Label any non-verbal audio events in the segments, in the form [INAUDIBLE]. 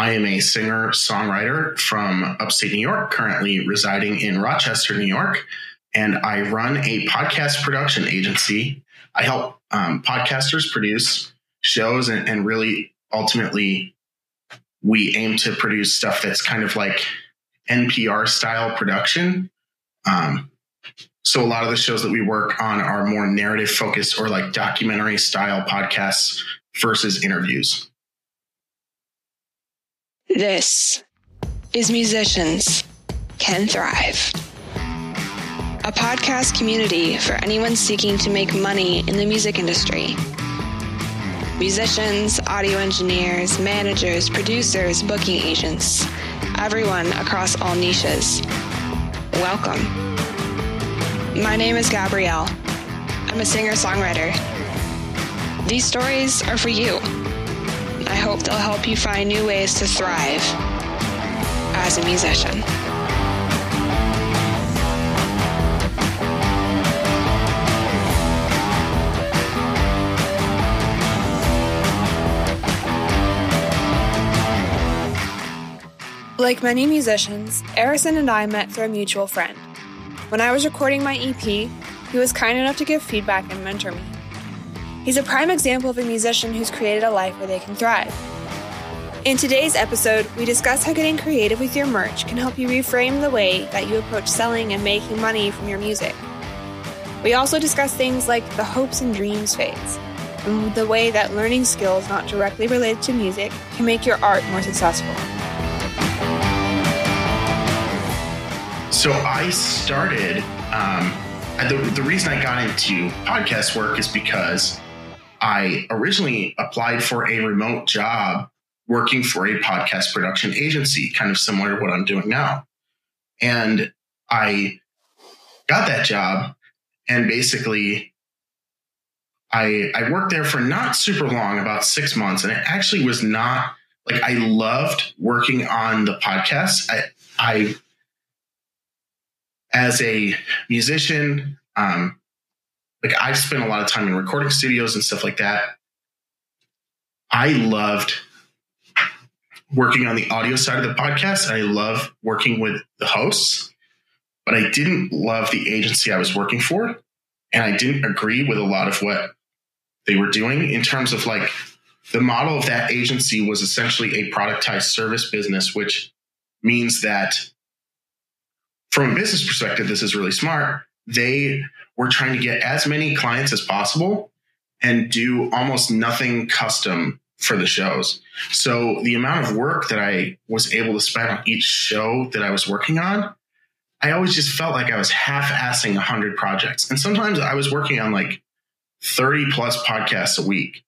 I am a singer songwriter from upstate New York, currently residing in Rochester, New York. And I run a podcast production agency. I help um, podcasters produce shows and, and really ultimately we aim to produce stuff that's kind of like NPR style production. Um, so a lot of the shows that we work on are more narrative focused or like documentary style podcasts versus interviews. This is Musicians Can Thrive, a podcast community for anyone seeking to make money in the music industry. Musicians, audio engineers, managers, producers, booking agents, everyone across all niches. Welcome. My name is Gabrielle. I'm a singer songwriter. These stories are for you. I hope they'll help you find new ways to thrive as a musician. Like many musicians, Harrison and I met through a mutual friend. When I was recording my EP, he was kind enough to give feedback and mentor me. He's a prime example of a musician who's created a life where they can thrive. In today's episode, we discuss how getting creative with your merch can help you reframe the way that you approach selling and making money from your music. We also discuss things like the hopes and dreams phase, and the way that learning skills not directly related to music can make your art more successful. So I started. Um, the, the reason I got into podcast work is because I originally applied for a remote job working for a podcast production agency, kind of similar to what I'm doing now. And I got that job and basically I I worked there for not super long, about six months, and it actually was not like I loved working on the podcast. I I as a musician, um, like I've spent a lot of time in recording studios and stuff like that. I loved working on the audio side of the podcast. I love working with the hosts, but I didn't love the agency I was working for. And I didn't agree with a lot of what they were doing in terms of like the model of that agency was essentially a productized service business, which means that from a business perspective, this is really smart. They were trying to get as many clients as possible and do almost nothing custom for the shows. So the amount of work that I was able to spend on each show that I was working on, I always just felt like I was half assing 100 projects. And sometimes I was working on like 30 plus podcasts a week.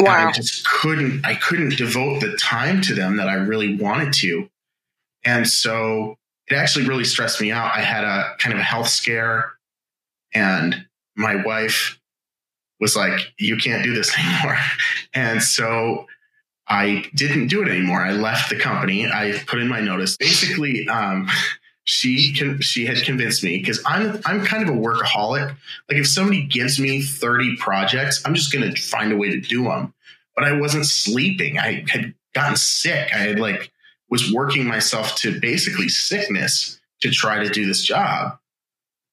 Wow. I just couldn't, I couldn't devote the time to them that I really wanted to. And so it actually really stressed me out. I had a kind of a health scare, and my wife was like, You can't do this [LAUGHS] anymore. And so I didn't do it anymore. I left the company. I put in my notice. Basically, um, she can she had convinced me because I'm I'm kind of a workaholic. Like if somebody gives me 30 projects, I'm just gonna find a way to do them. But I wasn't sleeping. I had gotten sick. I had like was working myself to basically sickness to try to do this job.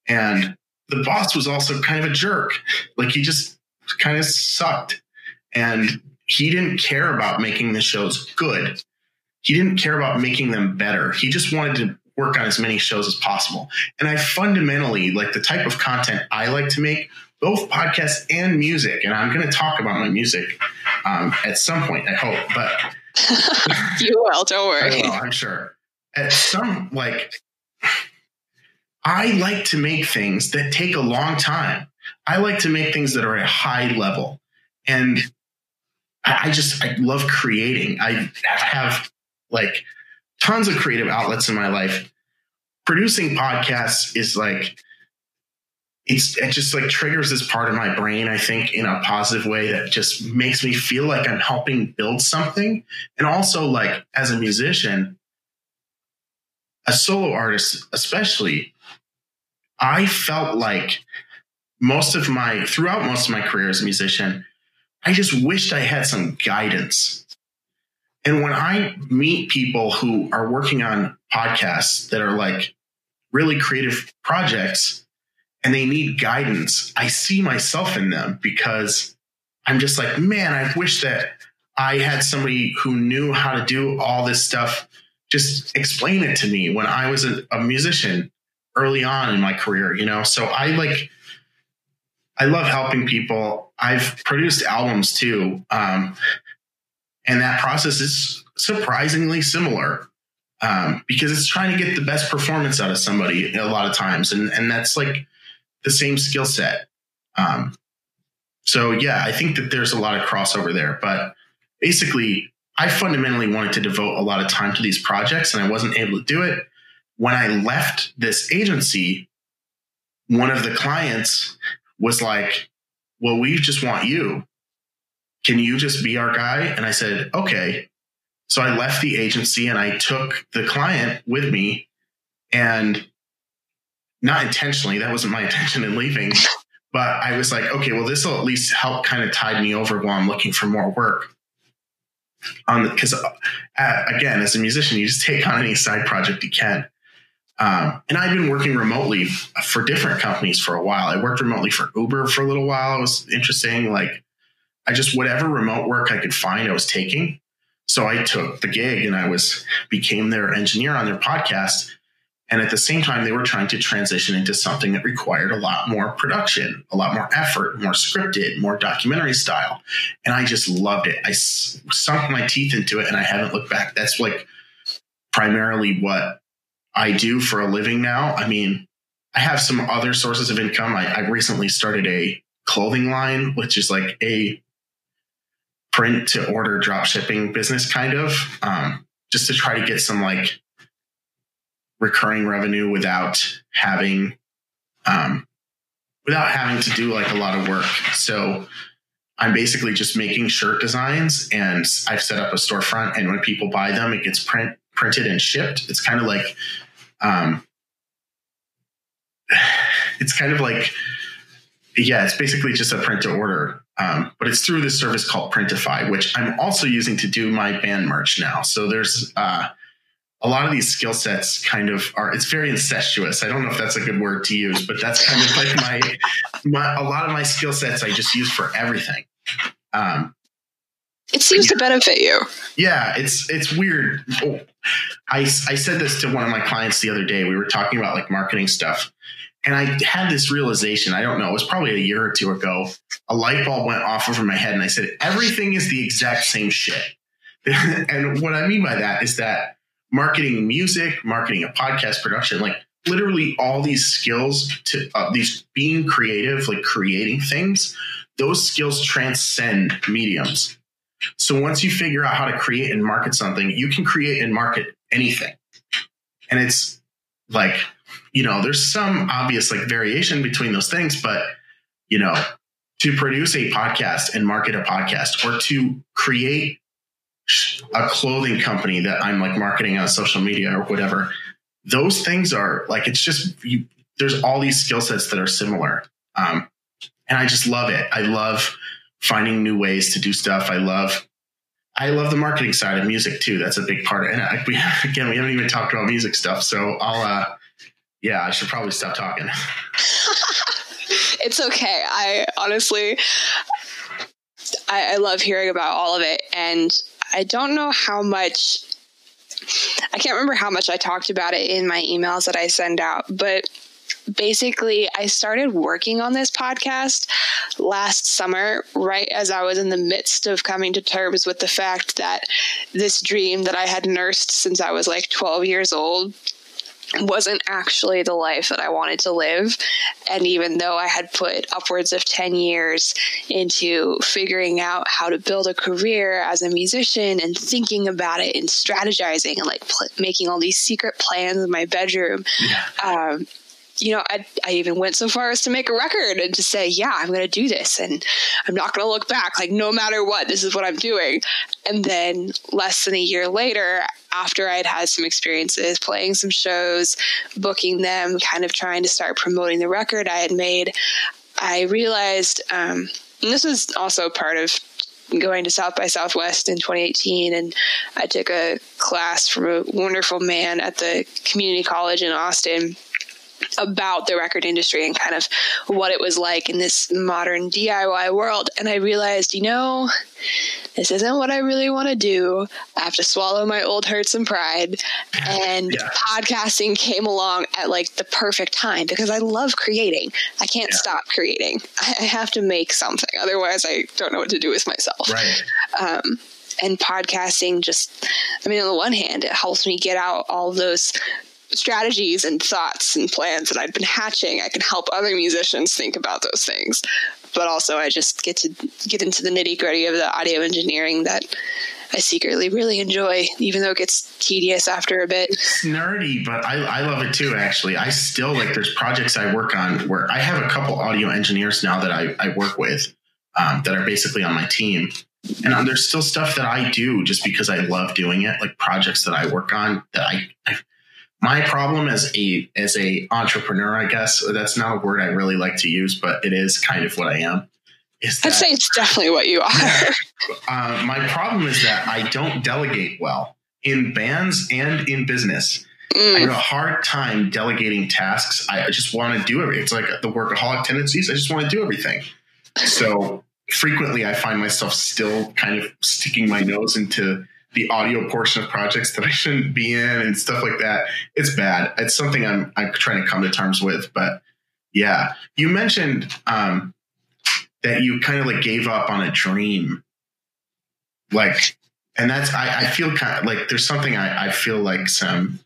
And the boss was also kind of a jerk. Like he just kind of sucked. And he didn't care about making the shows good. He didn't care about making them better. He just wanted to work on as many shows as possible. And I fundamentally like the type of content I like to make, both podcasts and music. And I'm going to talk about my music um, at some point, I hope. But [LAUGHS] you will, don't worry. I will, I'm sure. At some like I like to make things that take a long time. I like to make things that are at a high level. And I just I love creating. I have like tons of creative outlets in my life. Producing podcasts is like it's it just like triggers this part of my brain i think in a positive way that just makes me feel like i'm helping build something and also like as a musician a solo artist especially i felt like most of my throughout most of my career as a musician i just wished i had some guidance. And when I meet people who are working on podcasts that are like really creative projects and they need guidance, I see myself in them because I'm just like, man, I wish that I had somebody who knew how to do all this stuff. Just explain it to me. When I was a, a musician early on in my career, you know? So I like, I love helping people. I've produced albums too. Um, and that process is surprisingly similar um, because it's trying to get the best performance out of somebody a lot of times. And, and that's like the same skill set. Um, so yeah, I think that there's a lot of crossover there, but basically I fundamentally wanted to devote a lot of time to these projects and I wasn't able to do it. When I left this agency, one of the clients was like, Well, we just want you. Can you just be our guy? And I said, Okay. So I left the agency and I took the client with me and not intentionally, that wasn't my [LAUGHS] intention in leaving. But I was like, okay, well, this will at least help kind of tide me over while I'm looking for more work on because uh, again, as a musician, you just take on any side project you can. Um, and I've been working remotely for different companies for a while. I worked remotely for Uber for a little while. It was interesting. Like I just whatever remote work I could find, I was taking. So I took the gig and I was became their engineer on their podcast. And at the same time, they were trying to transition into something that required a lot more production, a lot more effort, more scripted, more documentary style. And I just loved it. I sunk my teeth into it and I haven't looked back. That's like primarily what I do for a living now. I mean, I have some other sources of income. I, I recently started a clothing line, which is like a print to order drop shipping business kind of, um, just to try to get some like recurring revenue without having um, without having to do like a lot of work. So I'm basically just making shirt designs and I've set up a storefront and when people buy them, it gets print printed and shipped. It's kind of like um, [SIGHS] it's kind of like yeah, it's basically just a print to order. Um, but it's through this service called Printify, which I'm also using to do my band merch now. So there's uh, a lot of these skill sets kind of are it's very incestuous i don't know if that's a good word to use but that's kind of like my, my a lot of my skill sets i just use for everything um, it seems yeah, to benefit you. Yeah it's it's weird. I i said this to one of my clients the other day. We were talking about like marketing stuff and i had this realization i don't know it was probably a year or two ago. A light bulb went off over my head and i said everything is the exact same shit. [LAUGHS] And what i mean by that is that marketing music, marketing a podcast production, like literally all these skills to uh, these being creative, like creating things, those skills transcend mediums. So once you figure out how to create and market something, you can create and market anything. And it's like, you know, there's some obvious like variation between those things, but you know, to produce a podcast and market a podcast or to create a clothing company that I'm like marketing on social media or whatever, those things are like it's just you, there's all these skill sets that are similar, um, and I just love it. I love finding new ways to do stuff. I love I love the marketing side of music too. That's a big part. Of, and we, [LAUGHS] again, we haven't even talked about music stuff, so I'll uh, yeah, I should probably stop talking. [LAUGHS] it's okay. I honestly, I, I love hearing about all of it, and I don't know how much I can't remember how much I talked about it in my emails that I send out, but basically I started working on this podcast last summer, right as I was in the midst of coming to terms with the fact that this dream that I had nursed since I was like 12 years old wasn't actually the life that I wanted to live. And even though I had put upwards of 10 years into figuring out how to build a career as a musician and thinking about it and strategizing and like pl- making all these secret plans in my bedroom, yeah. um, you know, I, I even went so far as to make a record and to say, yeah, I'm going to do this and I'm not going to look back. Like, no matter what, this is what I'm doing. And then less than a year later, after I'd had some experiences playing some shows, booking them, kind of trying to start promoting the record I had made, I realized, um, and this was also part of going to South by Southwest in 2018, and I took a class from a wonderful man at the community college in Austin about the record industry and kind of what it was like in this modern DIY world. And I realized, you know, this isn't what I really want to do. I have to swallow my old hurts and pride. And yeah. podcasting came along at like the perfect time because I love creating. I can't yeah. stop creating. I have to make something. Otherwise, I don't know what to do with myself. Right. Um, and podcasting just, I mean, on the one hand, it helps me get out all those strategies and thoughts and plans that I've been hatching. I can help other musicians think about those things. But also, I just get to get into the nitty gritty of the audio engineering that I secretly really enjoy, even though it gets tedious after a bit. It's nerdy, but I, I love it too, actually. I still like, there's projects I work on where I have a couple audio engineers now that I, I work with um, that are basically on my team. And um, there's still stuff that I do just because I love doing it, like projects that I work on that I, I my problem as a as a entrepreneur, I guess that's not a word I really like to use, but it is kind of what I am. Is I'd say it's definitely what you are. [LAUGHS] uh, my problem is that I don't delegate well in bands and in business. Mm. I have a hard time delegating tasks. I just want to do it. It's like the workaholic tendencies. I just want to do everything. So frequently, I find myself still kind of sticking my nose into the audio portion of projects that I shouldn't be in and stuff like that. It's bad. It's something I'm I'm trying to come to terms with. But yeah, you mentioned um, that you kind of like gave up on a dream, like, and that's I, I feel kind of like there's something I, I feel like some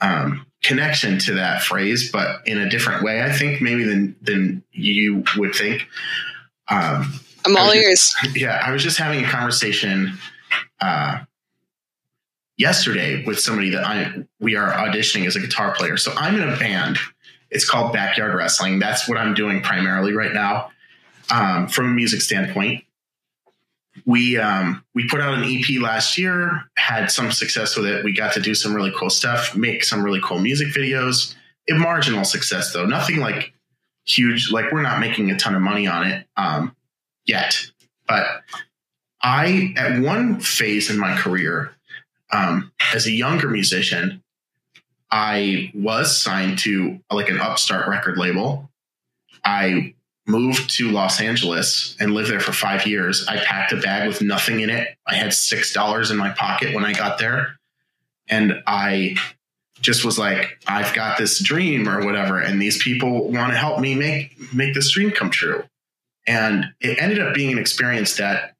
um, connection to that phrase, but in a different way. I think maybe than than you would think. Um, I'm all ears. [LAUGHS] Yeah, I was just having a conversation uh, yesterday with somebody that I we are auditioning as a guitar player. So I'm in a band. It's called Backyard Wrestling. That's what I'm doing primarily right now. Um, from a music standpoint, we um, we put out an EP last year, had some success with it. We got to do some really cool stuff, make some really cool music videos. A marginal success though, nothing like huge. Like we're not making a ton of money on it um, yet, but I at one phase in my career um, as a younger musician, I was signed to like an upstart record label. I moved to Los Angeles and lived there for five years. I packed a bag with nothing in it. I had six dollars in my pocket when I got there. And I just was like, I've got this dream or whatever, and these people want to help me make make this dream come true. And it ended up being an experience that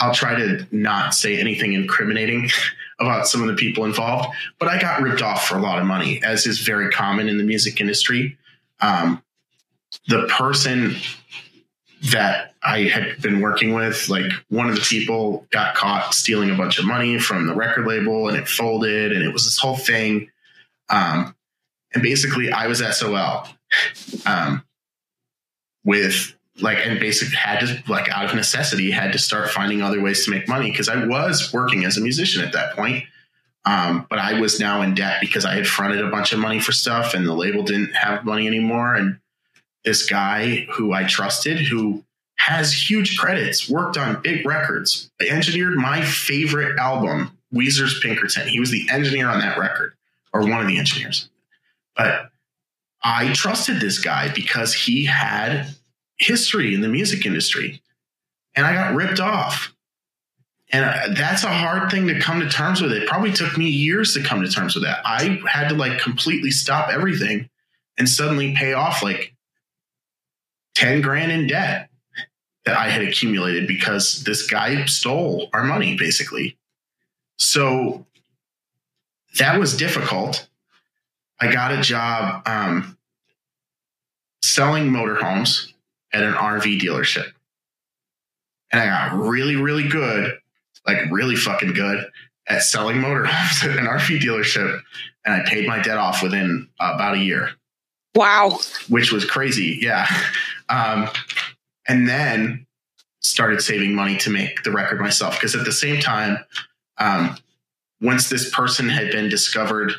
I'll try to not say anything incriminating about some of the people involved, but I got ripped off for a lot of money, as is very common in the music industry. Um, the person that I had been working with, like one of the people got caught stealing a bunch of money from the record label and it folded and it was this whole thing. Um, and basically I was SOL, um, with like and basically had to like out of necessity had to start finding other ways to make money because I was working as a musician at that point. Um, but I was now in debt because I had fronted a bunch of money for stuff and the label didn't have money anymore. And this guy who I trusted, who has huge credits, worked on big records, engineered my favorite album, Weezer's Pinkerton. He was the engineer on that record, or one of the engineers. But I trusted this guy because he had history in the music industry. And I got ripped off. And uh, that's a hard thing to come to terms with. It probably took me years to come to terms with that. I had to like completely stop everything and suddenly pay off like 10 grand in debt that I had accumulated because this guy stole our money basically. So that was difficult. I got a job um, selling motorhomes at an RV dealership. And I got really, really good, like really fucking good at selling motorhomes [LAUGHS] at an RV dealership. And I paid my debt off within about a year. Wow. Which was crazy. Yeah. Um, and then started saving money to make the record myself. Because at the same time, um, once this person had been discovered,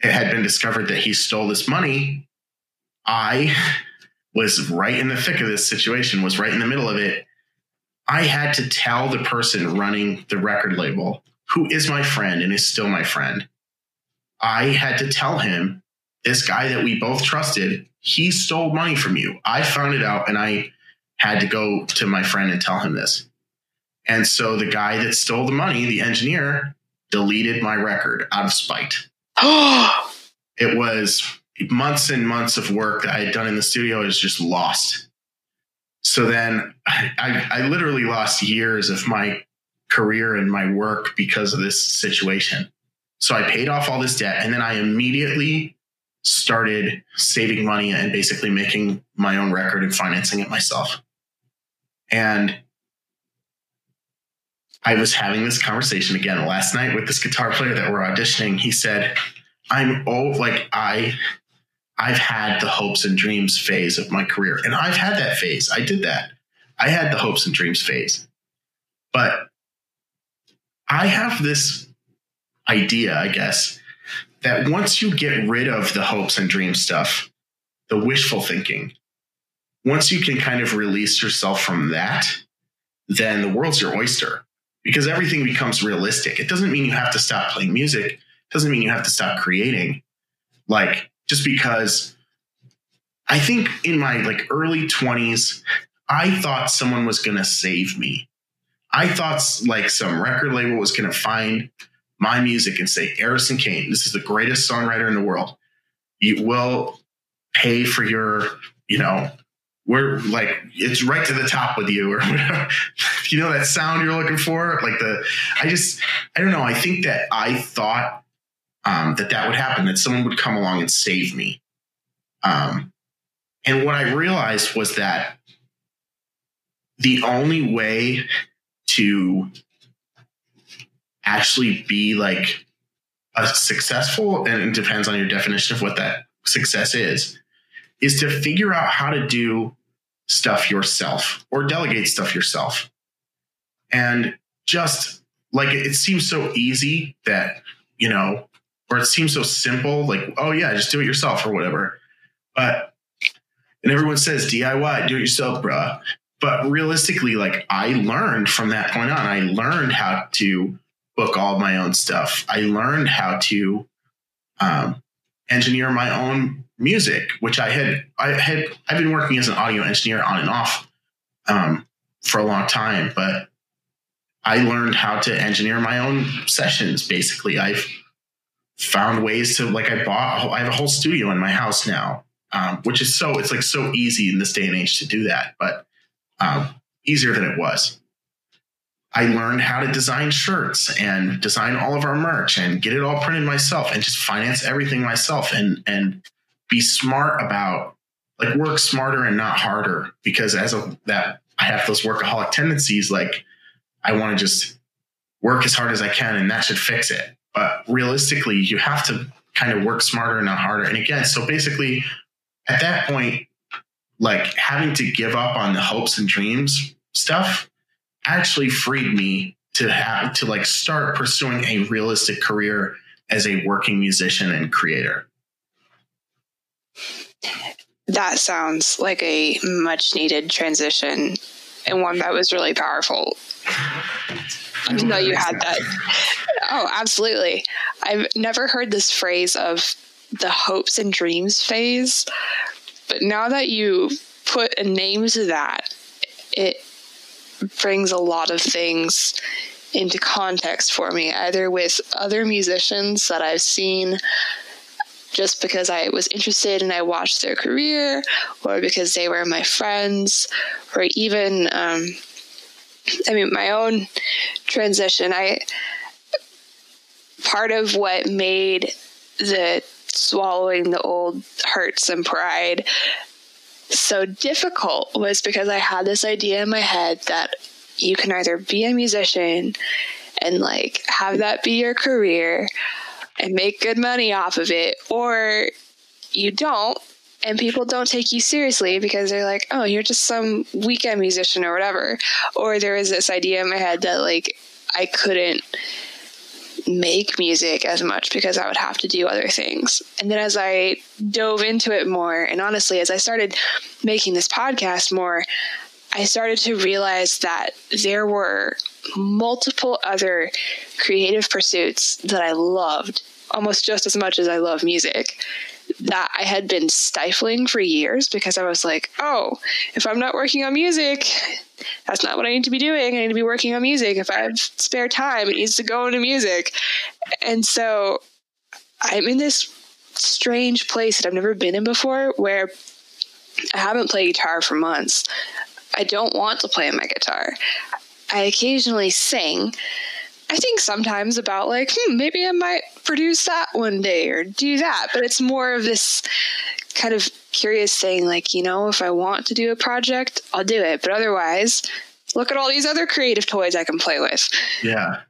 it had been discovered that he stole this money, I was right in the thick of this situation, was right in the middle of it. I had to tell the person running the record label, who is my friend and is still my friend, I had to tell him, this guy that we both trusted, he stole money from you. I found it out and I had to go to my friend and tell him this. And so the guy that stole the money, the engineer, deleted my record out of spite. [GASPS] it was months and months of work that I had done in the studio is just lost. So then I, I, I literally lost years of my career and my work because of this situation. So I paid off all this debt and then I immediately started saving money and basically making my own record and financing it myself. And I was having this conversation again last night with this guitar player that we're auditioning. He said, I'm old, like I I've had the hopes and dreams phase of my career. And I've had that phase. I did that. I had the hopes and dreams phase. But I have this idea, I guess, that once you get rid of the hopes and dreams stuff, the wishful thinking, once you can kind of release yourself from that, then the world's your oyster because everything becomes realistic. It doesn't mean you have to stop playing music. It doesn't mean you have to stop creating. Like just because I think in my like early 20s, I thought someone was going to save me. I thought like some record label was going to find my music and say, Harrison Kane, this is the greatest songwriter in the world. You will pay for your, you know, we're like, it's right to the top with you or [LAUGHS] whatever. you know, that sound you're looking for. Like the, I just, I don't know. I think that I thought um, that that would happen, that someone would come along and save me. Um, and what I realized was that the only way to actually be like a successful, and it depends on your definition of what that success is, is to figure out how to do stuff yourself or delegate stuff yourself. And just like it seems so easy that, you know, or it seems so simple, like, oh yeah, just do it yourself or whatever. But and everyone says DIY, do it yourself, bruh. But realistically, like I learned from that point on, I learned how to book all my own stuff. I learned how to um, engineer my own music, which I had I had I've been working as an audio engineer on and off um, for a long time, but I learned how to engineer my own sessions. Basically, I've found ways to like I bought I have a whole studio in my house now, um, which is so it's like so easy in this day and age to do that, but um, easier than it was. I learned how to design shirts and design all of our merch and get it all printed myself and just finance everything myself and and be smart about like work smarter and not harder because as a that I have those workaholic tendencies like I want to just work as hard as I can and that should fix it but realistically, you have to kind of work smarter and not harder. And again, so basically, at that point, like having to give up on the hopes and dreams stuff actually freed me to have to like start pursuing a realistic career as a working musician and creator. That sounds like a much needed transition and one that was really powerful. Even though you had that. Oh, absolutely. I've never heard this phrase of the hopes and dreams phase, but now that you put a name to that, it brings a lot of things into context for me, either with other musicians that I've seen just because I was interested and I watched their career, or because they were my friends, or even, um, I mean, my own transition. I part of what made the swallowing the old hurts and pride so difficult was because I had this idea in my head that you can either be a musician and like have that be your career and make good money off of it, or you don't and people don't take you seriously because they're like, oh, you're just some weekend musician or whatever. Or there was this idea in my head that like I couldn't make music as much because I would have to do other things. And then as I dove into it more, and honestly, as I started making this podcast more, I started to realize that there were multiple other creative pursuits that I loved almost just as much as I love music that I had been stifling for years because I was like, oh, if I'm not working on music, that's not what I need to be doing. I need to be working on music. If I have spare time, it needs to go into music. And so I'm in this strange place that I've never been in before where I haven't played guitar for months. I don't want to play my guitar. I occasionally sing. I think sometimes about like, hmm, maybe I might produce that one day or do that. But it's more of this kind of curious thing like, you know, if I want to do a project, I'll do it. But otherwise, look at all these other creative toys I can play with. Yeah.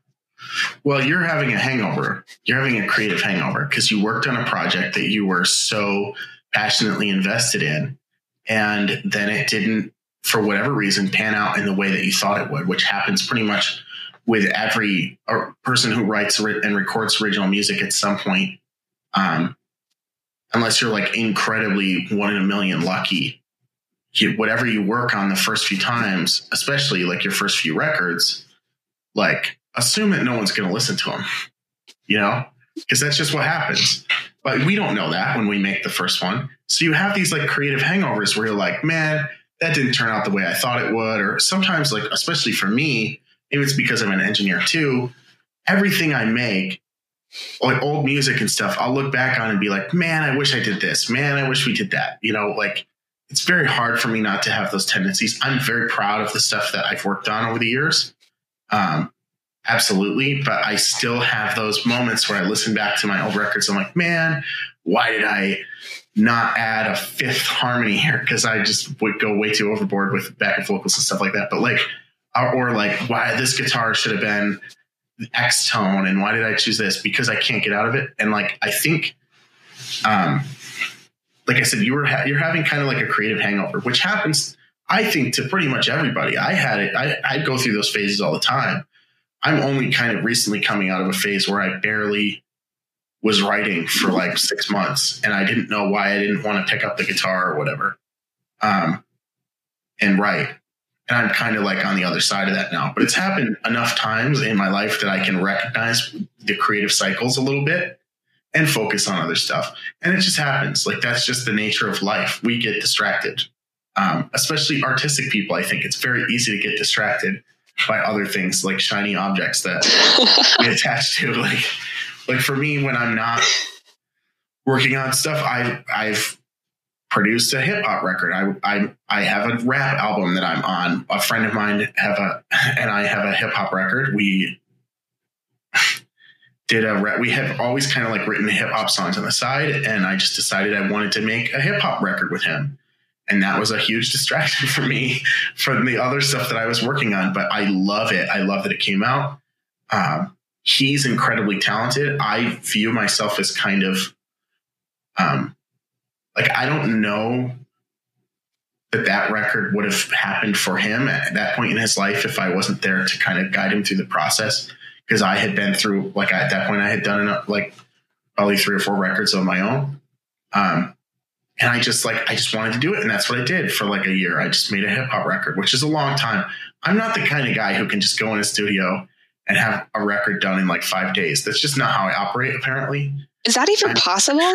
Well, you're having a hangover. You're having a creative hangover because you worked on a project that you were so passionately invested in. And then it didn't, for whatever reason, pan out in the way that you thought it would, which happens pretty much with every person who writes and records original music at some point. Um, unless you're like incredibly one in a million lucky, you, whatever you work on the first few times, especially like your first few records, like assume that no one's going to listen to them, you know, because that's just what happens. But we don't know that when we make the first one. So you have these like creative hangovers where you're like, man, that didn't turn out the way I thought it would. Or sometimes, like, especially for me, maybe it's because I'm an engineer too. Everything I make, like old music and stuff, I'll look back on and be like, man, I wish I did this. Man, I wish we did that. You know, like it's very hard for me not to have those tendencies. I'm very proud of the stuff that I've worked on over the years. Um, absolutely. But I still have those moments where I listen back to my old records. I'm like, man, why did I not add a fifth harmony here? Because I just would go way too overboard with backup vocals and stuff like that. But like, or, or like why this guitar should have been X tone and why did I choose this? Because I can't get out of it. And like I think, um, like I said, you were ha- you're having kind of like a creative hangover, which happens, I think, to pretty much everybody. I had it. I, I go through those phases all the time. I'm only kind of recently coming out of a phase where I barely was writing for like six months, and I didn't know why I didn't want to pick up the guitar or whatever, um, and write and I'm kind of like on the other side of that now. But it's happened enough times in my life that I can recognize the creative cycles a little bit and focus on other stuff. And it just happens. Like that's just the nature of life. We get distracted, um, especially artistic people. I think it's very easy to get distracted by other things like shiny objects that we [LAUGHS] attach to. Like, like for me, when I'm not working on stuff, I've I've produced a hip hop record. I, I I have a rap album that I'm on. A friend of mine have a and I have a hip hop record. We did a rap. We have always kind of like written hip hop songs on the side, and I just decided I wanted to make a hip hop record with him. And that was a huge distraction [LAUGHS] for me from the other stuff that I was working on. But I love it. I love that it came out. Um, he's incredibly talented. I view myself as kind of um, like I don't know that that record would have happened for him at that point in his life if I wasn't there to kind of guide him through the process because I had been through like at that point I had done enough, like probably three or four records of my own. Um, and I just like I just wanted to do it, and that's what I did for like a year. I just made a hip hop record, which is a long time. I'm not the kind of guy who can just go in a studio and have a record done in like five days. That's just not how I operate. Apparently, is that even I'm, possible?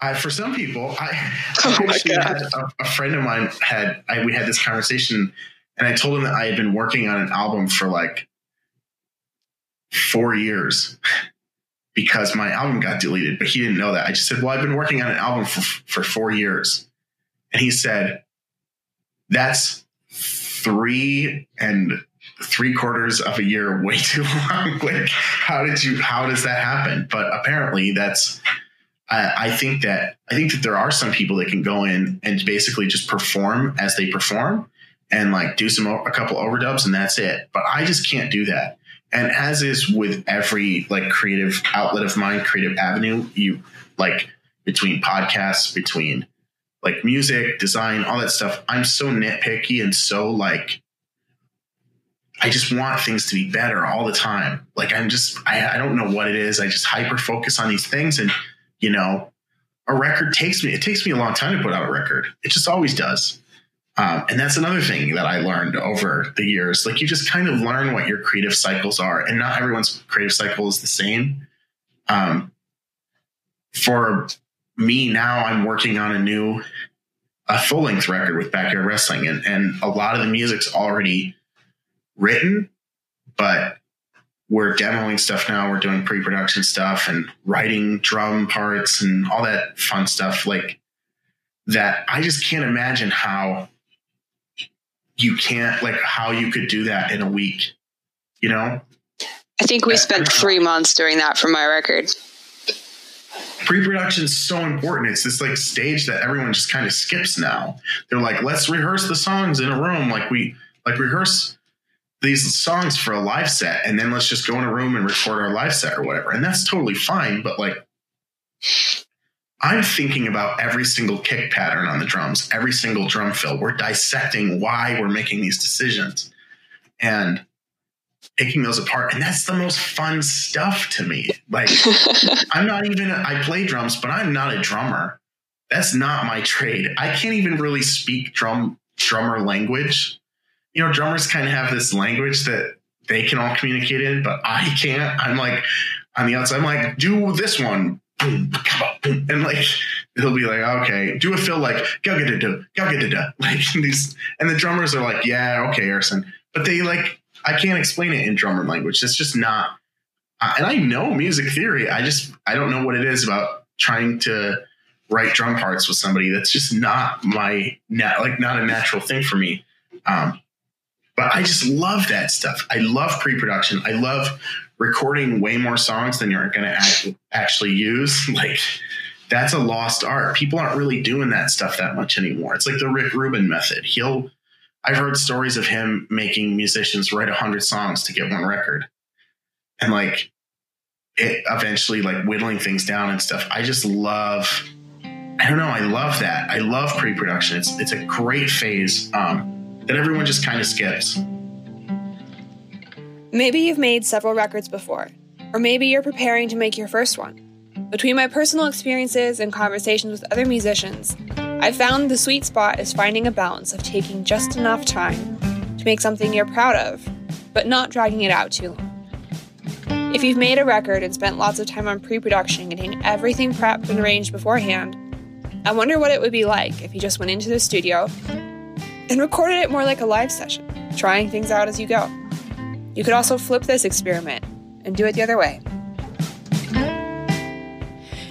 I, for some people, I, [LAUGHS] [LAUGHS] oh I actually had a, a, friend of mine had I, we had this conversation, and I told him that I had been working on an album for like four years [LAUGHS] because my album got deleted, but he didn't know that. I just said, "Well, I've been working on an album for for four years," and he said, "That's three and three quarters of a year way too long. like, how did you? How does that happen?" But apparently, that's I, think that I think that there are some people that can go in and basically just perform as they perform and like do some a couple overdubs and that's it. But I just can't do that. And as is with every like creative outlet of mine, creative avenue, you like between podcasts, between like music, design, all that stuff. I'm so nitpicky and so like I just want things to be better all the time. Like I'm just, I, I don't know what it is. I just hyper focus on these things. And, you know, a record takes me, it takes me a long time to put out a record. It just always does. Um, and that's another thing that I learned over the years. Like you just kind of learn what your creative cycles are, and not everyone's creative cycle is the same. Um, for me now, I'm working on a new, a full length record with Backyard Wrestling, and and a lot of the music's already written, but we're demoing stuff now. We're doing pre production stuff and writing drum parts and all that fun stuff. Like that, I just can't imagine how you can't like how you could do that in a week you know? I think we spent three months doing that for my record. Pre-production is so important. It's this like stage that everyone just kind of skips now. They're like let's rehearse the songs in a room like we like rehearse these songs for a live set and then let's just go in a room and record our live set or whatever and that's totally fine but like I'm thinking about every single kick pattern on the drums, every single drum fill. We're dissecting why we're making these decisions and picking those apart. And that's the most fun stuff to me. Like, [LAUGHS] I'm not even, I play drums, but I'm not a drummer. That's not my trade. I can't even really speak drum drummer language. You know, drummers kind of have this language that they can all communicate in, but I can't. I'm like, on the outside, I'm like, do this one, and like he'll be like, okay, do a fill like go get it, go get it, like these, and the drummers are like, yeah, okay, Harrison, but they like, I can't explain it in drummer language. It's just not, and I know music theory. I just I don't know what it is about trying to write drum parts with somebody that's just not my nat, like not a natural thing for me. Um, but I just love that stuff. I love pre-production. I love recording way more songs than you're going to actually use, [LAUGHS] like that's a lost art. People aren't really doing that stuff that much anymore. It's like the Rick Rubin method. He'll, I've heard stories of him making musicians write a hundred songs to get one record, and like it eventually like whittling things down and stuff. I just love. I don't know. I love that. I love pre-production. It's it's a great phase um, that everyone just kind of skips. Maybe you've made several records before, or maybe you're preparing to make your first one. Between my personal experiences and conversations with other musicians, I've found the sweet spot is finding a balance of taking just enough time to make something you're proud of, but not dragging it out too long. If you've made a record and spent lots of time on pre production getting everything prepped and arranged beforehand, I wonder what it would be like if you just went into the studio and recorded it more like a live session, trying things out as you go. You could also flip this experiment and do it the other way.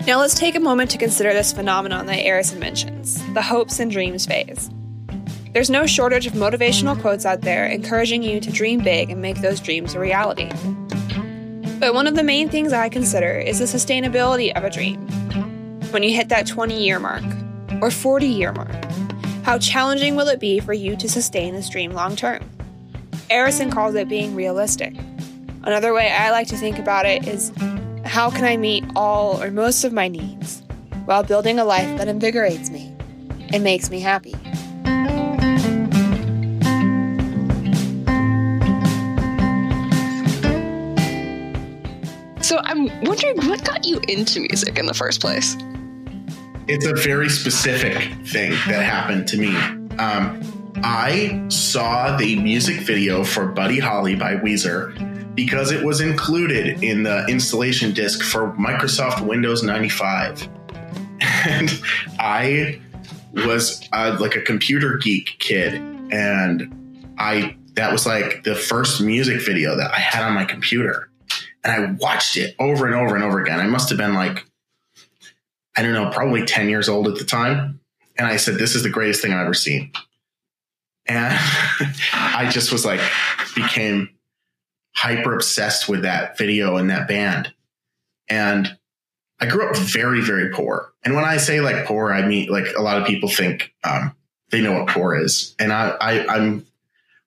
Now let's take a moment to consider this phenomenon that Harrison mentions the hopes and dreams phase. There's no shortage of motivational quotes out there encouraging you to dream big and make those dreams a reality. But one of the main things I consider is the sustainability of a dream. When you hit that 20 year mark or 40 year mark, how challenging will it be for you to sustain this dream long term? Harrison calls it being realistic. Another way I like to think about it is how can I meet all or most of my needs while building a life that invigorates me and makes me happy? So I'm wondering what got you into music in the first place? It's a very specific thing that happened to me. Um, I saw the music video for Buddy Holly by Weezer because it was included in the installation disk for Microsoft Windows 95. [LAUGHS] And I was uh, like a computer geek kid and I that was like the first music video that I had on my computer. And I watched it over and over and over again. I must have been like I don't know, probably 10 years old at the time. And I said, This is the greatest thing I've ever seen. And [LAUGHS] I just was like, became hyper obsessed with that video and that band. And I grew up very, very poor. And when I say like poor, I mean like a lot of people think um, they know what poor is. And I, I, I'm,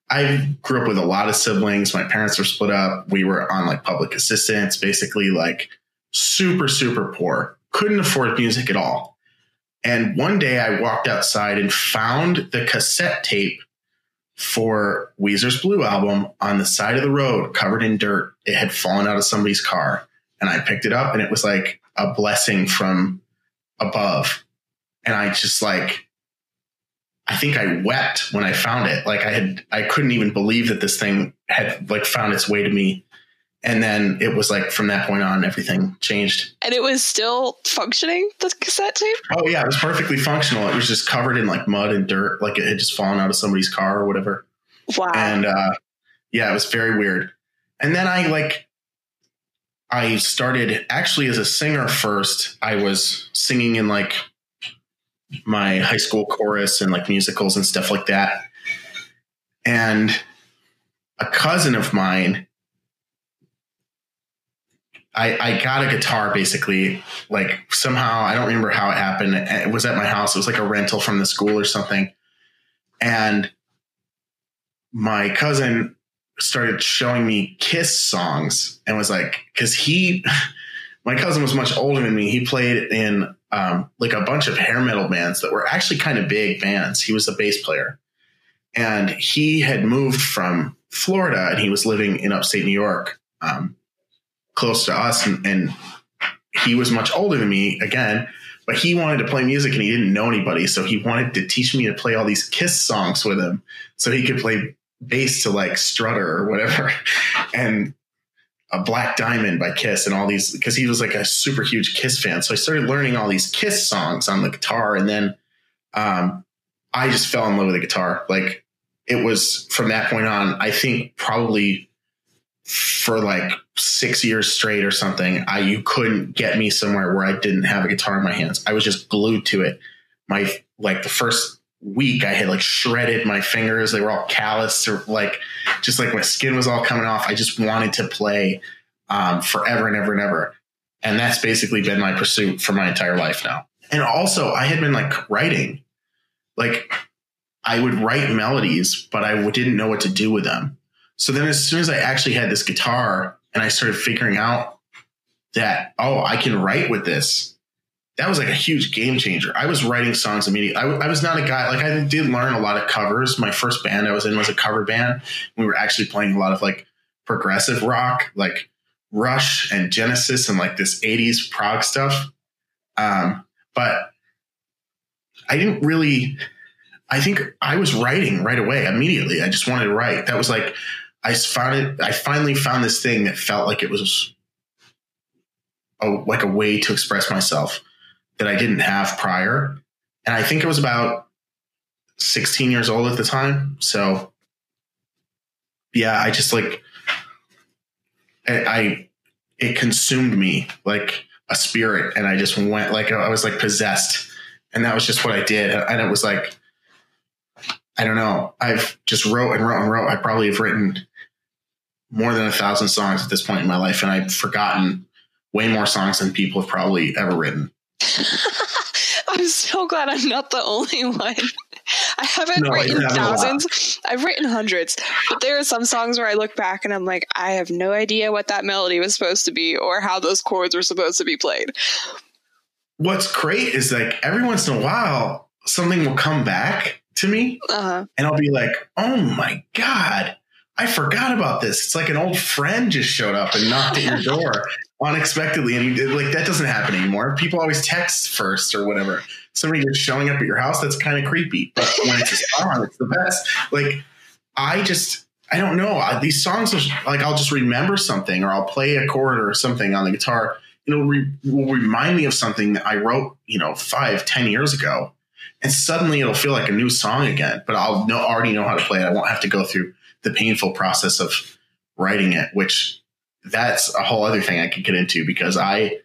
I grew up with a lot of siblings. My parents were split up. We were on like public assistance, basically like super, super poor. Couldn't afford music at all. And one day I walked outside and found the cassette tape for Weezer's Blue album on the side of the road, covered in dirt. It had fallen out of somebody's car, and I picked it up, and it was like a blessing from above. And I just like, I think I wept when I found it. Like I had, I couldn't even believe that this thing had like found its way to me. And then it was like from that point on, everything changed. And it was still functioning, the cassette tape? Oh, yeah. It was perfectly functional. It was just covered in like mud and dirt, like it had just fallen out of somebody's car or whatever. Wow. And uh, yeah, it was very weird. And then I like, I started actually as a singer first. I was singing in like my high school chorus and like musicals and stuff like that. And a cousin of mine, I, I got a guitar basically, like somehow, I don't remember how it happened. It was at my house. It was like a rental from the school or something. And my cousin started showing me Kiss songs and was like, because he, [LAUGHS] my cousin was much older than me. He played in um, like a bunch of hair metal bands that were actually kind of big bands. He was a bass player. And he had moved from Florida and he was living in upstate New York, um, close to us. And, and he was much older than me again, but he wanted to play music and he didn't know anybody. So he wanted to teach me to play all these Kiss songs with him so he could play bass to like Strutter or whatever. [LAUGHS] And a Black Diamond by Kiss and all these because he was like a super huge Kiss fan. So I started learning all these Kiss songs on the guitar, and then um, I just fell in love with the guitar. Like it was from that point on. I think probably for like six years straight or something. I you couldn't get me somewhere where I didn't have a guitar in my hands. I was just glued to it. My like the first week I had like shredded my fingers. They were all calloused or like just like my skin was all coming off. I just wanted to play um, forever and ever and ever. And that's basically been my pursuit for my entire life now. And also I had been like writing, like I would write melodies, but I didn't know what to do with them. So then as soon as I actually had this guitar and I started figuring out that, oh, I can write with this that was like a huge game changer. I was writing songs immediately. I, I, was not a guy like I did learn a lot of covers. My first band I was in was a cover band. We were actually playing a lot of like progressive rock, like Rush and Genesis and like this 80s prog stuff. Um, but I didn't really I think I was writing right away immediately. I just wanted to write. That was like I found it I finally found this thing that felt like it was a, like a way to express myself that I didn't have prior. And I think it was about 16 years old at the time. So yeah, I just like, I, I it consumed me like a spirit. And I just went like, I was like possessed. And that was just what I did. And it was like, I don't know. I've just wrote and wrote and wrote. I probably have written more than a thousand songs at this point in my life, and I've forgotten way more songs than people have probably ever written. [LAUGHS] I'm so glad I'm not the only one. I haven't no, written thousands. I've written hundreds, but there are some songs where I look back and I'm like, I have no idea what that melody was supposed to be or how those chords were supposed to be played. What's great is like every once in a while, something will come back to me, uh-huh. and I'll be like, "Oh my god, I forgot about this." It's like an old friend just showed up and knocked at your [LAUGHS] door, unexpectedly and you, like that doesn't happen anymore. People always text first or whatever. Somebody just showing up at your house that's kind of creepy but when it's a song it's the best. Like i just i don't know. I, these songs are, like i'll just remember something or i'll play a chord or something on the guitar. You know re, will remind me of something that i wrote you know five ten years ago and suddenly it'll feel like a new song again but i'll know already know how to play it. I won't have to go through the painful process of writing it which that's a whole other thing I could get into because I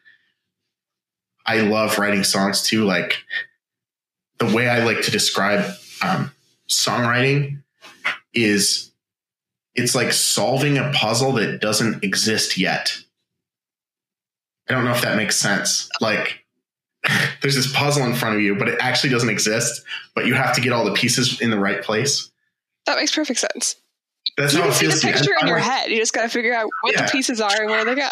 I love writing songs too. Like the way I like to describe um, songwriting is it's like solving a puzzle that doesn't exist yet. I don't know if that makes sense. Like [LAUGHS] there's this puzzle in front of you, but it actually doesn't exist, but you have to get all the pieces in the right place. That makes perfect sense. That's you how it feels. See the picture in your head. You just got to figure out what yeah. the pieces are and where they go.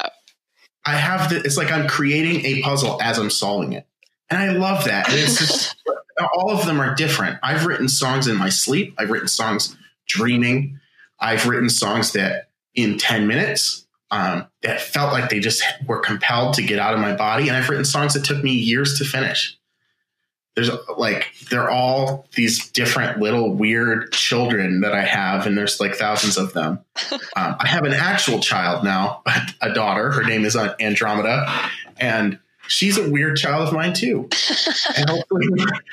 I have the. It's like I'm creating a puzzle as I'm solving it, and I love that. And it's just [LAUGHS] all of them are different. I've written songs in my sleep. I've written songs dreaming. I've written songs that in 10 minutes um, that felt like they just were compelled to get out of my body. And I've written songs that took me years to finish. There's like, they're all these different little weird children that I have, and there's like thousands of them. [LAUGHS] um, I have an actual child now, [LAUGHS] a daughter. Her name is Andromeda. And she's a weird child of mine too. [LAUGHS] and hopefully,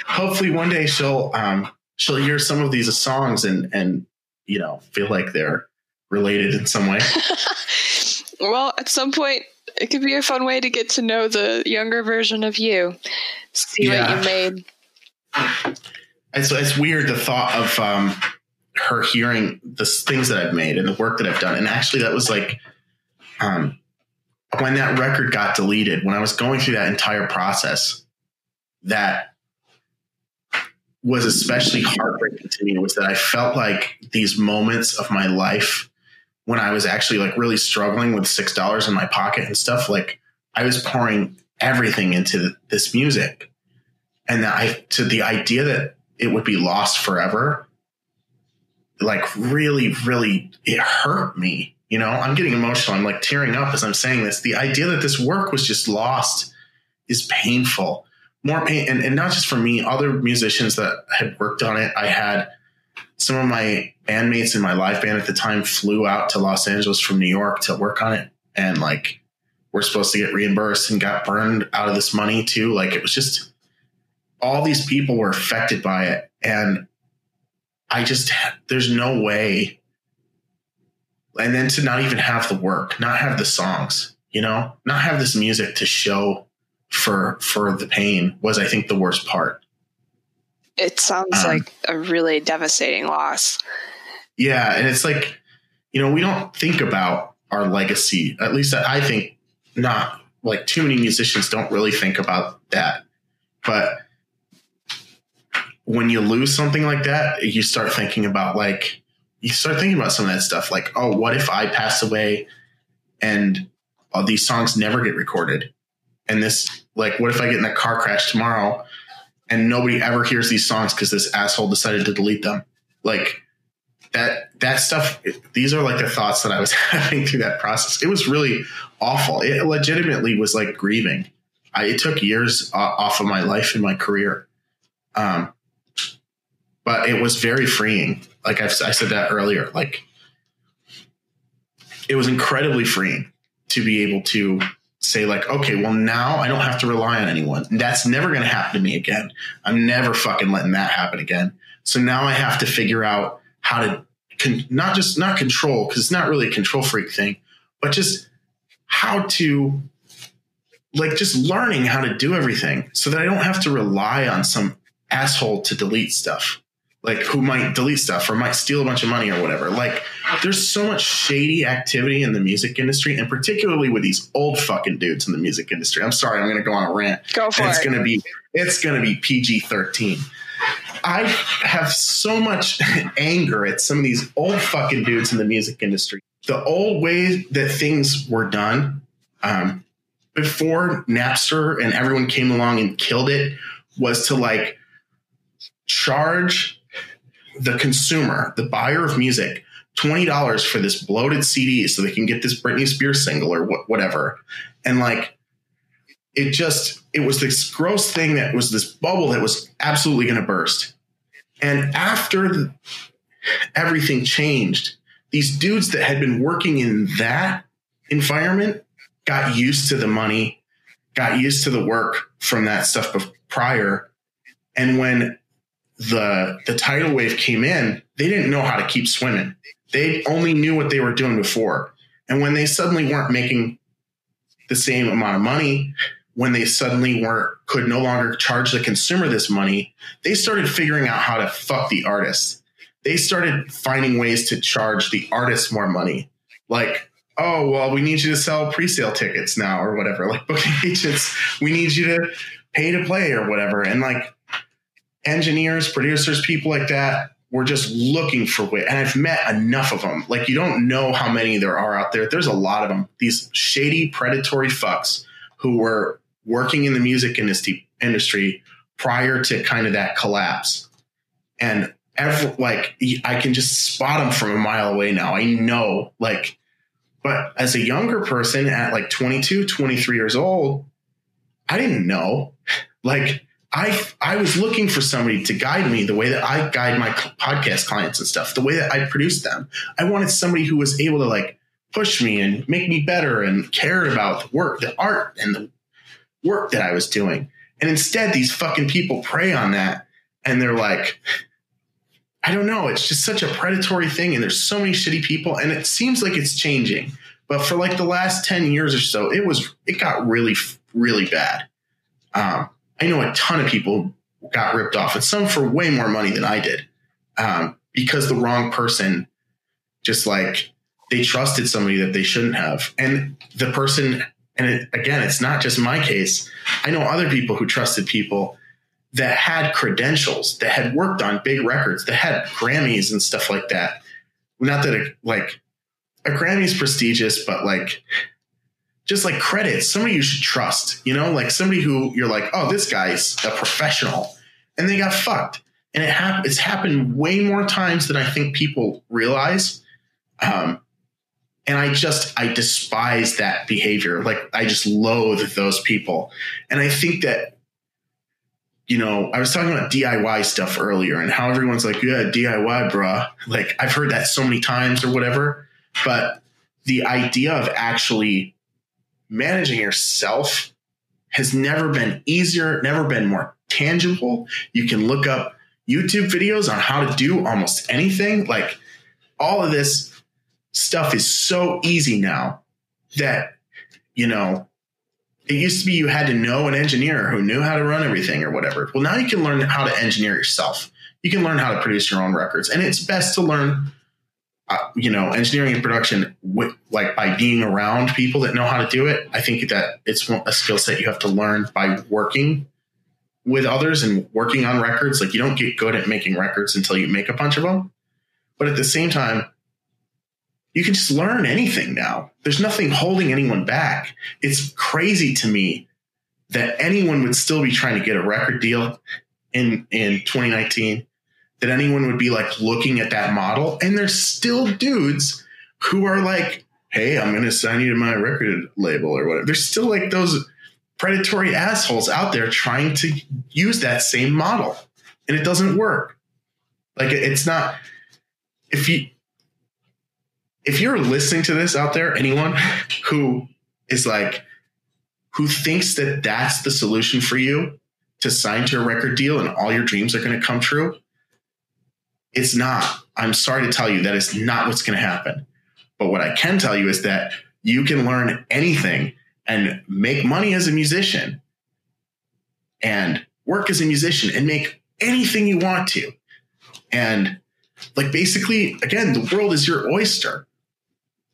hopefully one day she'll um, she'll hear some of these songs and and you know feel like they're related in some way. well, at some point, it could be a fun way to get to know the younger version of you. See yeah. what you made. It's it's weird the thought of um, her hearing the things that I've made and the work that I've done, and actually that was like. Um, when that record got deleted, when I was going through that entire process, that was especially heartbreaking to me was that I felt like these moments of my life when I was actually like really struggling with six dollars in my pocket and stuff, like I was pouring everything into this music, and that I to the idea that it would be lost forever, like really, really, it hurt me. You know, I'm getting emotional. I'm like tearing up as I'm saying this. The idea that this work was just lost is painful. More pain, and, and not just for me. Other musicians that had worked on it, I had some of my bandmates in my live band at the time flew out to Los Angeles from New York to work on it. And like, we're supposed to get reimbursed and got burned out of this money too. Like, it was just all these people were affected by it. And I just, there's no way. And then to not even have the work, not have the songs, you know, not have this music to show for for the pain was I think the worst part. It sounds um, like a really devastating loss. Yeah, and it's like, you know, we don't think about our legacy. At least I think not like too many musicians don't really think about that. But when you lose something like that, you start thinking about like you start thinking about some of that stuff like, oh, what if I pass away and all these songs never get recorded? And this like what if I get in a car crash tomorrow and nobody ever hears these songs because this asshole decided to delete them. Like that that stuff. These are like the thoughts that I was [LAUGHS] having through that process. It was really awful. It legitimately was like grieving. I, it took years off of my life and my career, um, but it was very freeing. Like I've, I said that earlier. Like it was incredibly freeing to be able to say like, okay, well now I don't have to rely on anyone. That's never going to happen to me again. I'm never fucking letting that happen again. So now I have to figure out how to con- not just not control because it's not really a control freak thing, but just how to like just learning how to do everything so that I don't have to rely on some asshole to delete stuff like who might delete stuff or might steal a bunch of money or whatever. Like there's so much shady activity in the music industry and particularly with these old fucking dudes in the music industry. I'm sorry, I'm going to go on a rant. Go for it's it. It's going to be it's going to be PG-13. I have so much [LAUGHS] anger at some of these old fucking dudes in the music industry. The old way that things were done um, before Napster and everyone came along and killed it was to like charge the consumer, the buyer of music, twenty dollars for this bloated CD so they can get this Britney Spears single or wh- whatever, and like it just it was this gross thing that was this bubble that was absolutely going to burst. And after the, everything changed, these dudes that had been working in that environment got used to the money, got used to the work from that stuff prior. And when the the tidal wave came in, they didn't know how to keep swimming. They only knew what they were doing before. And when they suddenly weren't making the same amount of money, when they suddenly weren't could no longer charge the consumer this money, they started figuring out how to fuck the artists. They started finding ways to charge the artists more money. Like, oh, well, we need you to sell pre-sale tickets now or whatever. [LAUGHS] Like booking agents, we need you to pay to play or whatever. And like engineers, producers, people like that were just looking for wit. And I've met enough of them. Like you don't know how many there are out there. There's a lot of them. These shady, predatory fucks who were working in the music industry industry prior to kind of that collapse. And every, like I can just spot them from a mile away now. I know like but as a younger person at like 22, 23 years old, I didn't know. [LAUGHS] Like I I was looking for somebody to guide me the way that I guide my podcast clients and stuff, the way that I produce them. I wanted somebody who was able to like push me and make me better and cared about the work, the art and the work that I was doing. And instead these fucking people prey on that and they're like I don't know, it's just such a predatory thing and there's so many shitty people and it seems like it's changing. But for like the last 10 years or so, it was it got really really bad. Um, I know a ton of people got ripped off, and some for way more money than I did, um, because the wrong person just like they trusted somebody that they shouldn't have, and the person. And it, again, it's not just my case. I know other people who trusted people that had credentials, that had worked on big records, that had Grammys and stuff like that. Not that it, like a Grammy is prestigious, but like just like credits, somebody you should trust, you know, like somebody who you're like, oh, this guy's a professional, and they got fucked. And it hap- it's happened way more times than I think people realize. Um, and I just I despise that behavior. Like I just loathe those people. And I think that you know, I was talking about DIY stuff earlier and how everyone's like, yeah, DIY, bruh. Like I've heard that so many times or whatever. But the idea of actually managing yourself has never been easier, never been more tangible. You can look up YouTube videos on how to do almost anything. Like all of this stuff is so easy now that, you know, it used to be you had to know an engineer who knew how to run everything or whatever. Well, now you can learn how to engineer yourself. You can learn how to produce your own records. And it's best to learn uh, you know, engineering and production, with, like by being around people that know how to do it, I think that it's a skill set you have to learn by working with others and working on records. Like you don't get good at making records until you make a bunch of them. But at the same time, you can just learn anything now. There's nothing holding anyone back. It's crazy to me that anyone would still be trying to get a record deal in in 2019 that anyone would be like looking at that model. And there's still dudes who are like, hey, I'm going to sign you to my record label or whatever. There's still like those predatory assholes out there trying to use that same model. And it doesn't work. Like it's not, if you, if you're listening to this out there, anyone who is like, who thinks that that's the solution for you to sign to a record deal and all your dreams are going to come true, it's not. I'm sorry to tell you that is not what's going to happen. But what I can tell you is that you can learn anything and make money as a musician and work as a musician and make anything you want to. And like basically, again, the world is your oyster.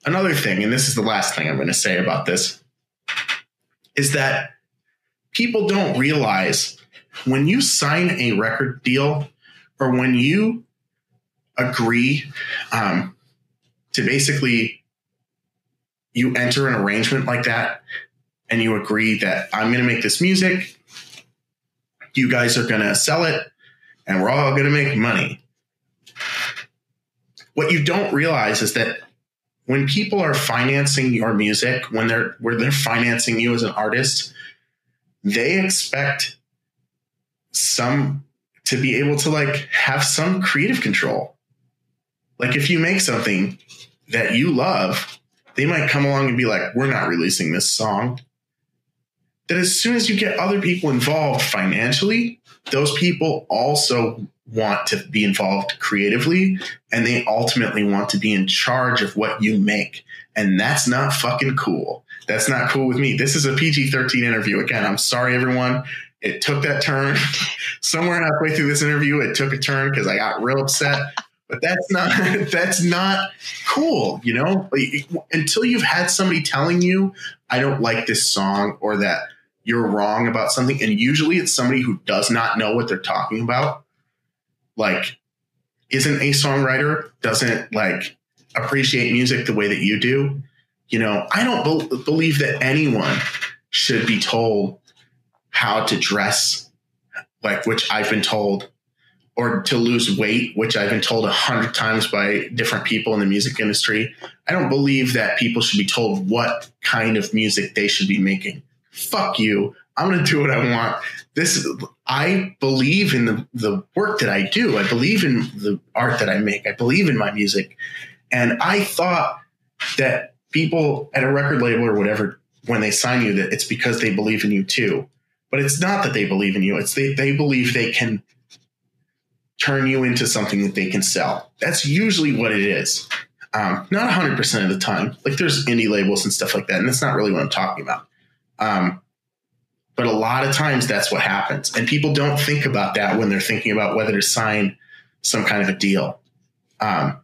Another thing, and this is the last thing I'm going to say about this, is that people don't realize when you sign a record deal or when you agree um, to basically you enter an arrangement like that and you agree that I'm going to make this music, you guys are going to sell it, and we're all going to make money. What you don't realize is that when people are financing your music, when they're where they're financing you as an artist, they expect some to be able to like have some creative control. Like if you make something that you love, they might come along and be like, we're not releasing this song. That as soon as you get other people involved financially, those people also want to be involved creatively and they ultimately want to be in charge of what you make. And that's not fucking cool. That's not cool with me. This is a PG 13 interview. Again, I'm sorry, everyone. It took that turn. [LAUGHS] Somewhere halfway through this interview, it took a turn because I got real upset but that's not [LAUGHS] that's not cool you know? Like, until you've had somebody telling you i don't like this song or that you're wrong about something and usually it's somebody who does not know what they're talking about like isn't a songwriter doesn't like appreciate music the way that you do you know? I don't be- believe that anyone should be told how to dress like which i've been told or to lose weight, which I've been told a hundred times by different people in the music industry. I don't believe that people should be told what kind of music they should be making. Fuck you. I'm going to do what I want. This, I believe in the, the work that I do. I believe in the art that I make. I believe in my music. And I thought that people at a record label or whatever, when they sign you, that it's because they believe in you too. But it's not that they believe in you. It's they, they believe they can turn you into something that they can sell. That's usually what it is. Um, not 100% of the time. Like there's indie labels and stuff like that. And that's not really what I'm talking about. Um, but a lot of times that's what happens. And people don't think about that when they're thinking about whether to sign some kind of a deal. Um,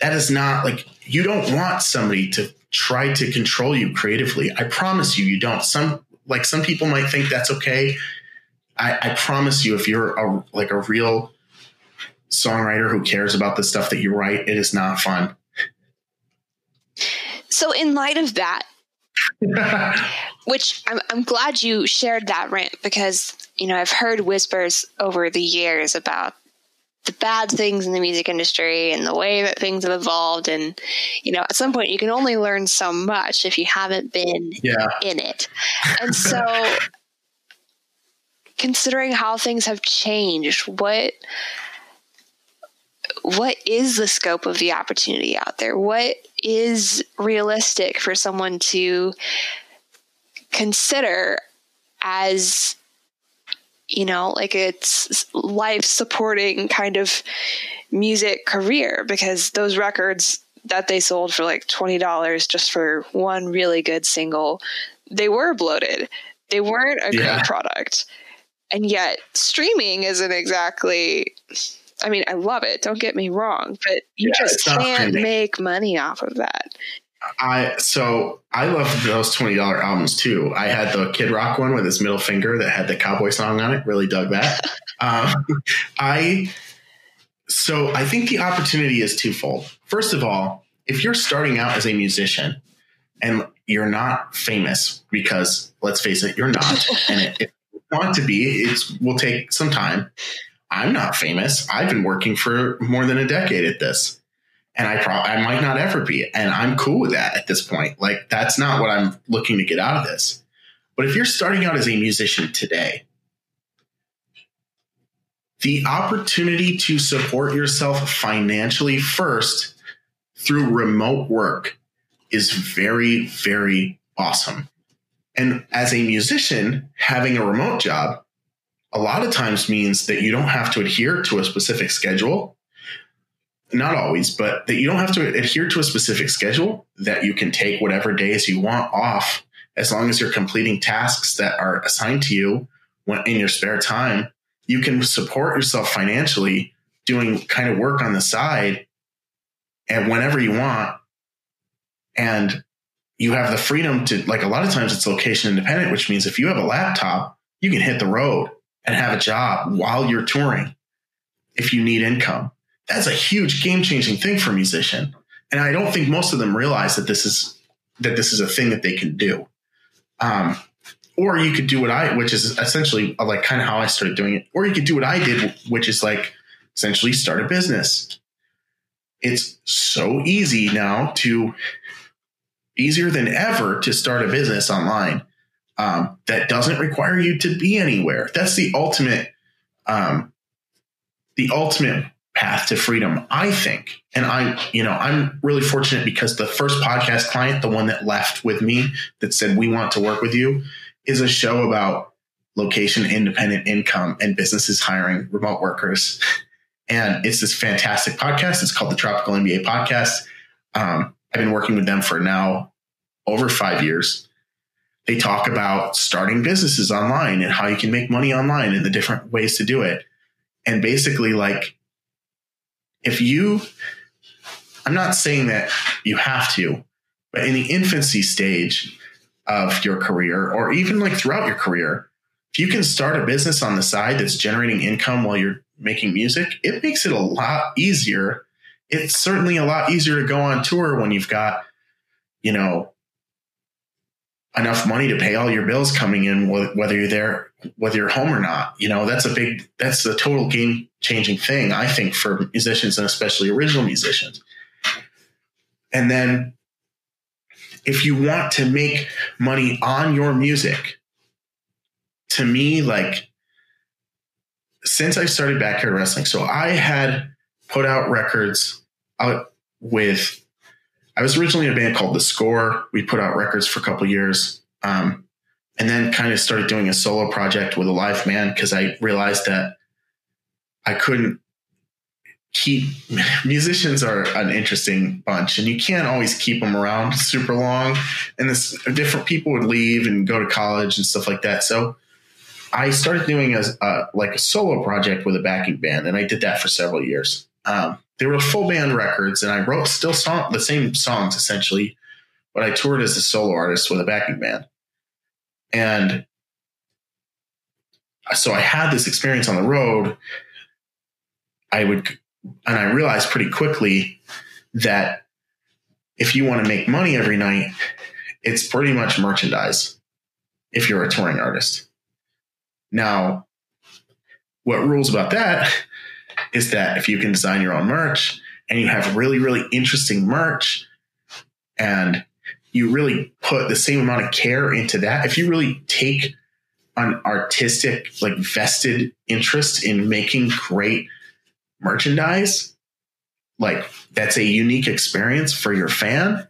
that is not like you don't want somebody to try to control you creatively. I promise you, you don't. Some like some people might think that's okay. I, I promise you, if you're a, like a real songwriter who cares about the stuff that you write, it is not fun. So, in light of that, [LAUGHS] which I'm, I'm glad you shared that rant because, you know, I've heard whispers over the years about the bad things in the music industry and the way that things have evolved. And, you know, at some point you can only learn so much if you haven't been yeah. in it. And so, [LAUGHS] considering how things have changed, what what is the scope of the opportunity out there? What is realistic for someone to consider as you know, like it's life supporting kind of music career because those records that they sold for like $20 just for one really good single, they were bloated. They weren't a yeah. great product. And yet streaming isn't exactly I mean, I love it. Don't get me wrong, but you yeah, just can't make money off of that. I so I love those twenty dollar albums too. I had the Kid Rock one with his middle finger that had the cowboy song on it. Really dug that. [LAUGHS] um, I so I think the opportunity is twofold. First of all, if you're starting out as a musician and you're not famous, because let's face it, you're not, [LAUGHS] and it, if you want to be, it will take some time. I'm not famous. I've been working for more than a decade at this. And I probably I might not ever be. And I'm cool with that at this point. Like that's not what I'm looking to get out of this. But if you're starting out as a musician today, the opportunity to support yourself financially first through remote work is very, very awesome. And as a musician, having a remote job a lot of times means that you don't have to adhere to a specific schedule. Not always, but that you don't have to adhere to a specific schedule, that you can take whatever days you want off as long as you're completing tasks that are assigned to you when in your spare time. You can support yourself financially doing kind of work on the side and whenever you want. And you have the freedom to, like a lot of times it's location independent, which means if you have a laptop, you can hit the road and have a job while you're touring if you need income. That's a huge game changing thing for a musician. And I don't think most of them realize that this is that this is a thing that they can do. Um, or you could do what I, which is essentially like kind of how I started doing it. Or you could do what I did, which is like essentially start a business. It's so easy now to easier than ever to start a business online um, that doesn't require you to be anywhere. That's the ultimate, um, the ultimate path to freedom, I think. And I'm, you know, I'm really fortunate because the first podcast client, the one that left with me that said, we want to work with you is a show about location independent income and businesses hiring remote workers. And it's this fantastic podcast. It's called the Tropical MBA podcast. Um, I've been working with them for now over five years they talk about starting businesses online and how you can make money online and the different ways to do it. And basically, like, if you, I'm not saying that you have to, but in the infancy stage of your career, or even like throughout your career, if you can start a business on the side that's generating income while you're making music, it makes it a lot easier. It's certainly a lot easier to go on tour when you've got, you know, enough money to pay all your bills coming in, whether you're there, whether you're home or not. You know, that's a big, that's a total game changing thing, I think, for musicians and especially original musicians. And then if you want to make money on your music, to me, like, since I started backyard wrestling, so I had put out records out with I was originally in a band called The Score. We put out records for a couple years. Um, and then kind of started doing a solo project with a live band because I realized that I couldn't keep [LAUGHS] musicians are an interesting bunch and you can't always keep them around [LAUGHS] super long and this different people would leave and go to college and stuff like that so i started doing a, a like a solo project with a backing band and i did that for several years um, they were full band records, and I wrote still song the same songs essentially, but I toured as a solo artist with a backing band. And so I had this experience on the road. I would, and I realized pretty quickly that if you want to make money every night, it's pretty much merchandise if you're a touring artist. Now, what rules about that is that if you can design your own merch and you have really, really interesting merch and you really put the same amount of care into that, if you really take an artistic, like vested interest in making great merchandise, like that's a unique experience for your fan.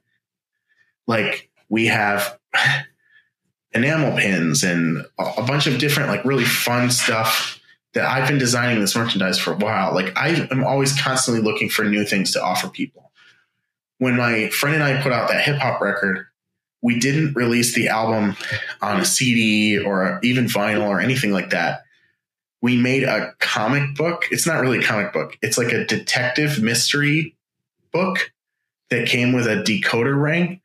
Like we have [SIGHS] enamel pins and a bunch of different, like really fun stuff that I've been designing this merchandise for a while. Like I am always constantly looking for new things to offer people. When my friend and I put out that hip hop record, we didn't release the album on a CD or even vinyl or anything like that. We made a comic book. It's not really a comic book. It's like a detective mystery book that came with a decoder ring.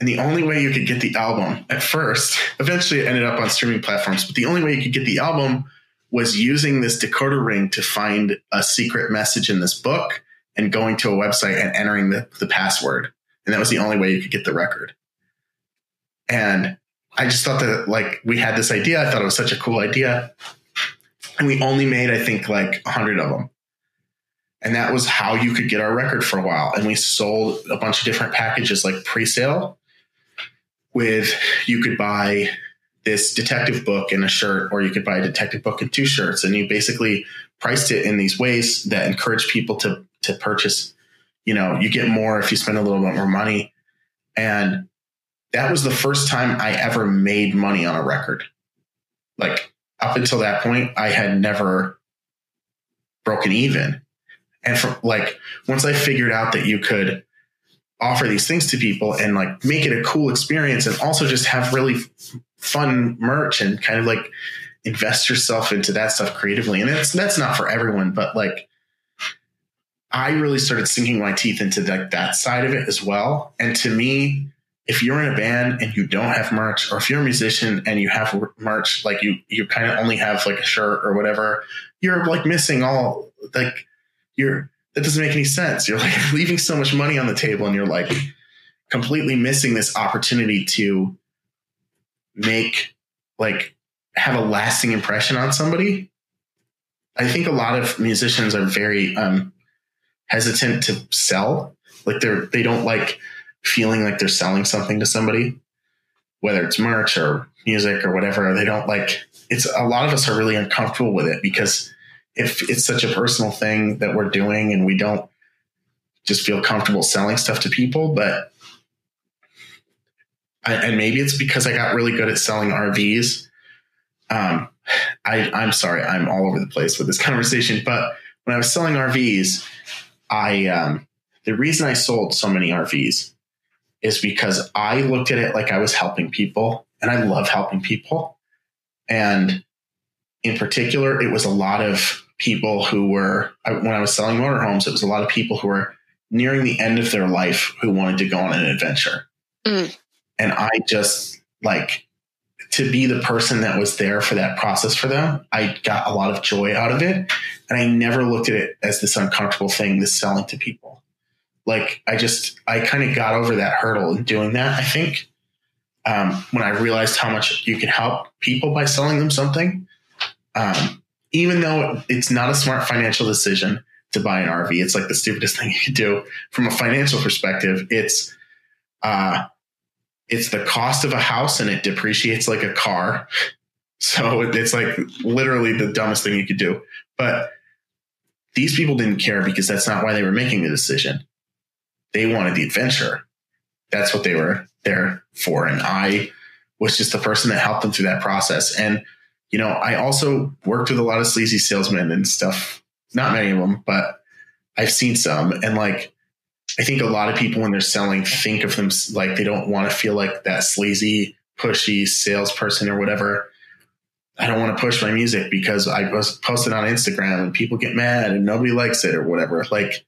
And the only way you could get the album at first, eventually it ended up on streaming platforms, but the only way you could get the album was using this decoder ring to find a secret message in this book and going to a website and entering the, the password. And that was the only way you could get the record. And I just thought that like we had this idea. I thought it was such a cool idea. And we only made, I think, like a hundred of them. And that was how you could get our record for a while. And we sold a bunch of different packages like pre-sale with you could buy this detective book and a shirt, or you could buy a detective book and two shirts. And you basically priced it in these ways that encourage people to to purchase. You know, you get more if you spend a little bit more money. And that was the first time I ever made money on a record. Like up until that point, I had never broken even. And from like once I figured out that you could offer these things to people and like make it a cool experience and also just have really fun merch and kind of like invest yourself into that stuff creatively. And it's that's not for everyone, but like I really started sinking my teeth into like that side of it as well. And to me, if you're in a band and you don't have merch, or if you're a musician and you have merch, like you you kind of only have like a shirt or whatever, you're like missing all like you're that doesn't make any sense. You're like [LAUGHS] leaving so much money on the table and you're like completely missing this opportunity to make like have a lasting impression on somebody. I think a lot of musicians are very um, hesitant to sell. Like they're they don't like feeling like they're selling something to somebody, whether it's merch or music or whatever. They don't like it's a lot of us are really uncomfortable with it because if it's such a personal thing that we're doing and we don't just feel comfortable selling stuff to people, but and maybe it's because I got really good at selling RVs. Um, I, I'm sorry, I'm all over the place with this [LAUGHS] conversation, but when I was selling RVs, I um, the reason I sold so many RVs is because I looked at it like I was helping people, and I love helping people. And in particular, it was a lot of people who were when I was selling motorhomes. It was a lot of people who were nearing the end of their life who wanted to go on an adventure. Mm. And I just like to be the person that was there for that process for them. I got a lot of joy out of it. And I never looked at it as this uncomfortable thing, this selling to people. Like I just, I kind of got over that hurdle in doing that, I think. um, when I realized how much you can help people by selling them something. Um, even though it's not a smart financial decision to buy an RV, it's like the stupidest [LAUGHS] thing you could do from a financial perspective. It's uh, it's the cost of a house and it depreciates like a car. [LAUGHS] So it's like literally the dumbest thing you could do. But these people didn't care because that's not why they were making the decision. They wanted the adventure. That's what they were there for. And I was just the person that helped them through that process. And, you know, I also worked with a lot of sleazy salesmen and stuff. Not many of them, but I've seen some. And like, I think a lot of people when they're selling think of them like they don't want to feel like that sleazy, pushy salesperson or whatever. I don't want to push my music because I was posted on Instagram and people get mad and nobody likes it or whatever. Like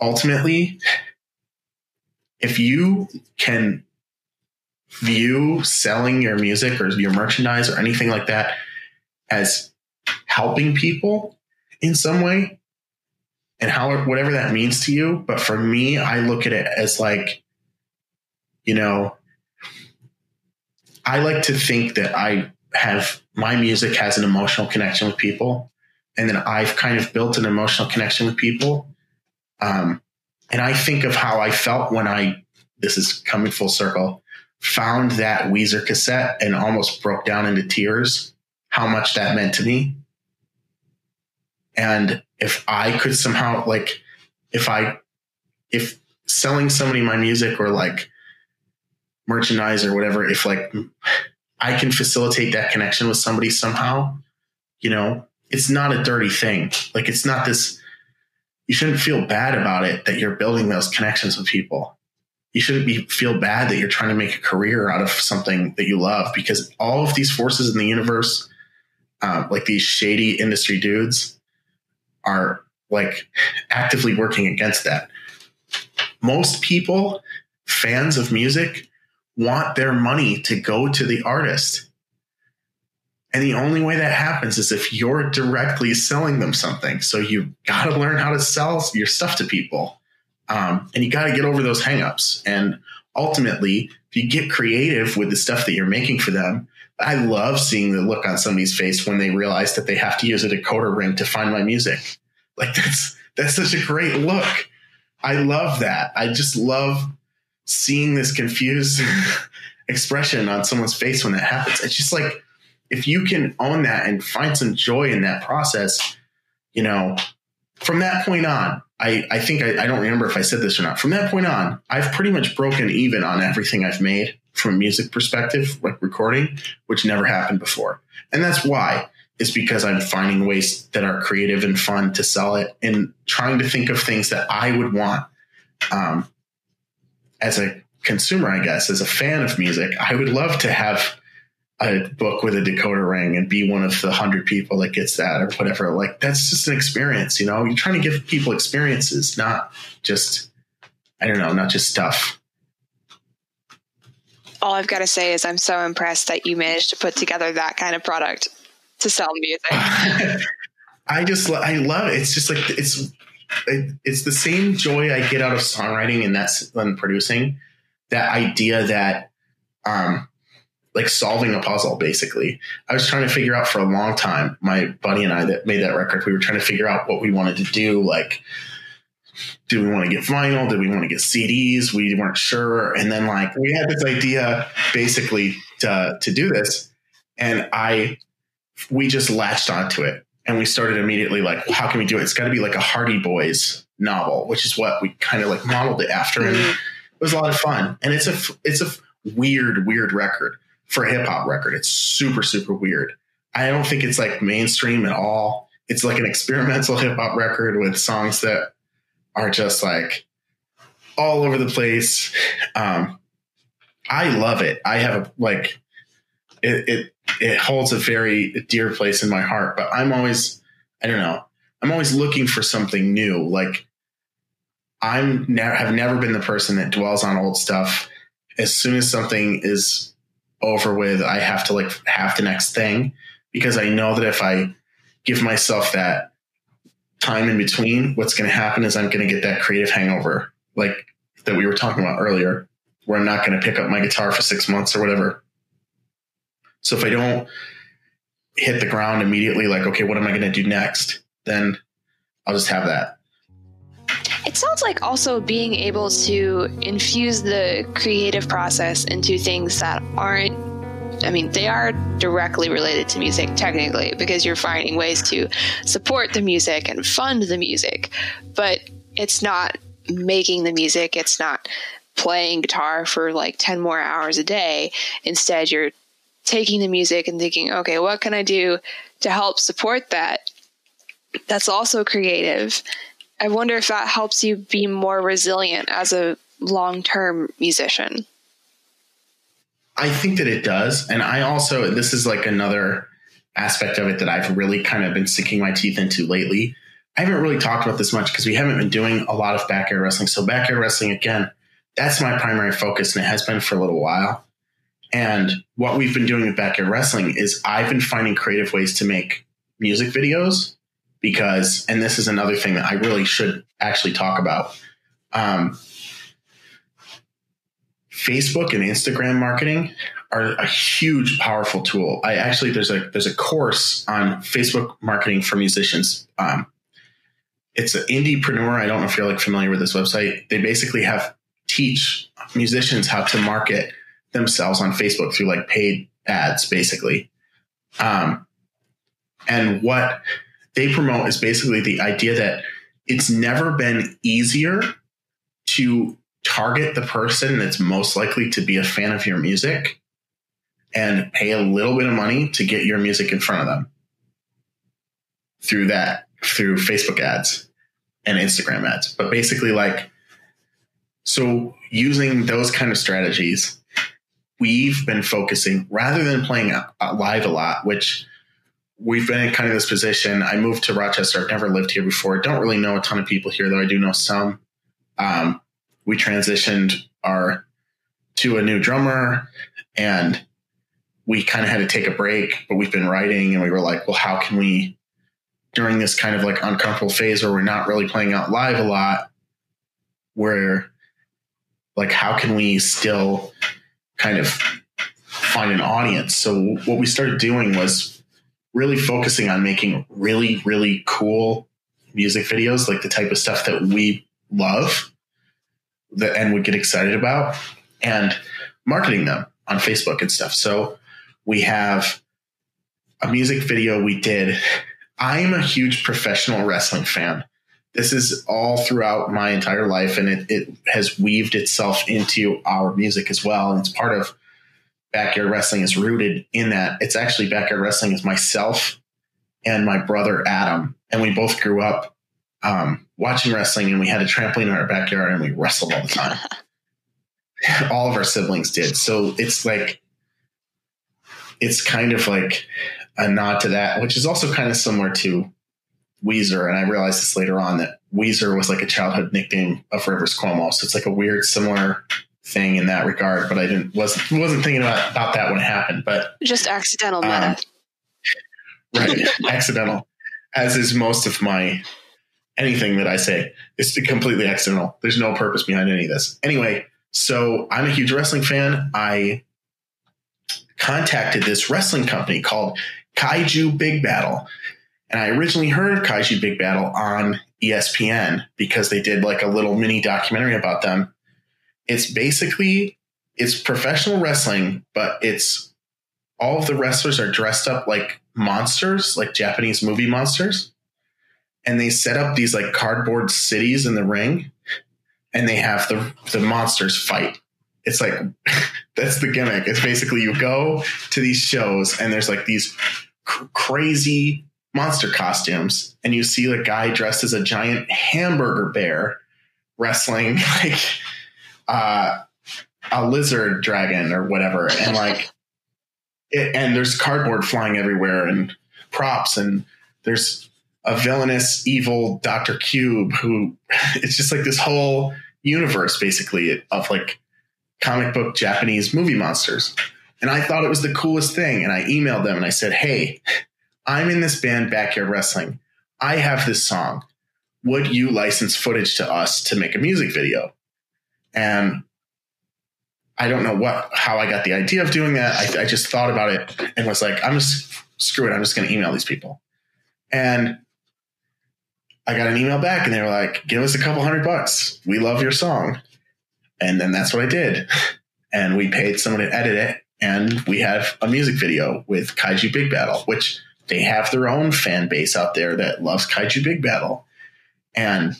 ultimately, if you can view selling your music or your merchandise or anything like that as helping people in some way and how whatever that means to you. But for me i look at it as like you know i like to think that i have my music has an emotional connection with people and then i've kind of built an emotional connection with people. Um, and i think of how i felt when i this is coming full circle found that weezer cassette and almost broke down into tears how much that meant to me and if i could somehow like if i if selling somebody my music or like merchandise or whatever if like I can facilitate that connection with somebody somehow, you know, it's not a dirty thing. Like it's not this, you shouldn't feel bad about it that you're building those connections with people. You shouldn't be feel bad that you're trying to make a career out of something that you love because all of these forces in the universe, um, like these shady industry dudes, are like actively working against that. Most people, fans of music, want their money to go to the artist. And the only way that happens is if you're directly selling them something. So you've got to learn how to sell your stuff to people. Um, and you got to get over those hangups. And ultimately, if you get creative with the stuff that you're making for them, I love seeing the look on somebody's face when they realize that they have to use a decoder ring to find my music. Like that's that's such a great look. I love that. I just love seeing this confused [LAUGHS] expression on someone's face when that happens. It's just like if you can own that and find some joy in that process, you know, from that point on, I, I think I, I don't remember if I said this or not. From that point on, I've pretty much broken even on everything I've made from a music perspective, like recording, which never happened before. And that's why is because I'm finding ways that are creative and fun to sell it and trying to think of things that I would want. Um, as a consumer, I guess, as a fan of music, I would love to have a book with a decoder ring and be one of the hundred people that gets that or whatever. Like that's just an experience, you know. You're trying to give people experiences, not just I don't know, not just stuff. All I've got to say is I'm so impressed that you managed to put together that kind of product to sell music. [LAUGHS] I just I love it. It's just like it's it, it's the same joy I get out of songwriting and that's and producing. That idea that, um, like solving a puzzle, basically. I was trying to figure out for a long time. My buddy and I that made that record, we were trying to figure out what we wanted to do. Like, do we want to get vinyl? Did we want to get CDs? We weren't sure. And then like we had this idea basically to to do this, and I we just latched onto it and we started immediately like, well, how can we do it? It's got to be like a Hardy Boys novel, which is what we kind of like modeled it after, and mm-hmm. it was a lot of fun. And it's a it's a weird weird record for a hip hop record. It's super super weird. I don't think it's like mainstream at all. It's like an experimental [LAUGHS] hip hop record with songs that are just like all over the place. Um, I love it. I have a, like it, it it holds a very dear place in my heart. But I'm always, I don't know, I'm always looking for something new. Like I'm never have never been the person that dwells on old stuff. As soon as something is over with, I have to like have the next thing because I know that if I give myself that time in between, what's going to happen is I'm going to get that creative hangover, like that we were talking about earlier. where I'm not going to pick up my guitar for six months or whatever. So if I don't hit the ground immediately, like, okay, what am I going to do next? Then I'll just have that. It sounds like also being able to infuse the creative process into things that aren't I mean, they are directly related to music technically because you're finding ways to support the music and fund the music, but it's not making the music, it's not playing guitar for like 10 more hours a day. Instead, you're taking the music and thinking, okay, what can I do to help support that? That's also creative. I wonder if that helps you be more resilient as a long term musician. I think that it does. And I also, this is like another aspect of it that I've really kind of been sinking my teeth into lately. I haven't really talked about this much because we haven't been doing a lot of backyard wrestling. So, backyard wrestling, again, that's my primary focus and it has been for a little while. And what we've been doing with backyard wrestling is I've been finding creative ways to make music videos because, and this is another thing that I really should actually talk about. Um, Facebook and Instagram marketing are a huge, powerful tool. I actually there's a there's a course on Facebook marketing for musicians. Um, it's an indiepreneur. I don't know if you're like familiar with this website. They basically have teach musicians how to market themselves on Facebook through like paid ads, basically. Um, and what they promote is basically the idea that it's never been easier to target the person that's most likely to be a fan of your music and pay a little bit of money to get your music in front of them through that through Facebook ads and Instagram ads. But basically like so using those kind of strategies we've been focusing rather than playing live a lot which we've been in kind of this position. I moved to Rochester. I've never lived here before. Don't really know a ton of people here, though I do know some. Um, we transitioned our to a new drummer and we kind of had to take a break, but we've been writing and we were like, well, how can we during this kind of like uncomfortable phase where we're not really playing out live a lot, where like how can we still kind of find an audience? So what we started doing was really focusing on making really, really cool music videos, like the type of stuff that we love that and would get excited about and marketing them on Facebook and stuff. So we have a music video we did. I'm a huge professional wrestling fan. This is all throughout my entire life and it, it has weaved itself into our music as well. And it's part of backyard wrestling is rooted in that. It's actually backyard wrestling is myself and my brother Adam. And we both grew up um, watching wrestling, and we had a trampoline in our backyard, and we wrestled all the time. [LAUGHS] all of our siblings did. So it's like, it's kind of like a nod to that, which is also kind of similar to Weezer. And I realized this later on that Weezer was like a childhood nickname of Rivers Cuomo. So it's like a weird, similar thing in that regard. But I didn't wasn't wasn't thinking about, about that when it happened. But just accidental meta. Um, right, [LAUGHS] accidental. As is most of my anything that I say. It's completely accidental. There's no purpose behind any of this. Anyway, so I'm a huge wrestling fan. I contacted this wrestling company called Kaiju Big Battel. And I originally heard of Kaiju Big Battel on ESPN because they did like a little mini documentary about them. It's basically it's professional wrestling, but it's all of the wrestlers are dressed up like monsters, like Japanese movie monsters. And they set up these like cardboard cities in the ring and they have the the monsters fight. It's like [LAUGHS] that's the gimmick. It's basically you go to these shows and there's like these cr- crazy monster costumes and you see a guy dressed as a giant hamburger bear wrestling [LAUGHS] like uh, a lizard dragon or whatever and like it, and there's cardboard flying everywhere and props and there's a villainous, evil Doctor Cube who [LAUGHS] it's just like this whole universe basically of like comic book Japanese movie monsters. And I thought it was the coolest thing. And I emailed them and I said, Hey, I'm in this band Backyard Wrestling. I have this song. Would you license footage to us to make a music video? And I don't know what how I got the idea of doing that. I, I just thought about it and was like, I'm just screw it. I'm just going to email these people. And I got an email back and they were like, give us a couple hundred bucks. We love your song. And then that's what I did. [LAUGHS] And we paid someone to edit it. And we have a music video with Kaiju Big Battel, which they have their own fan base out there that loves Kaiju Big Battel. And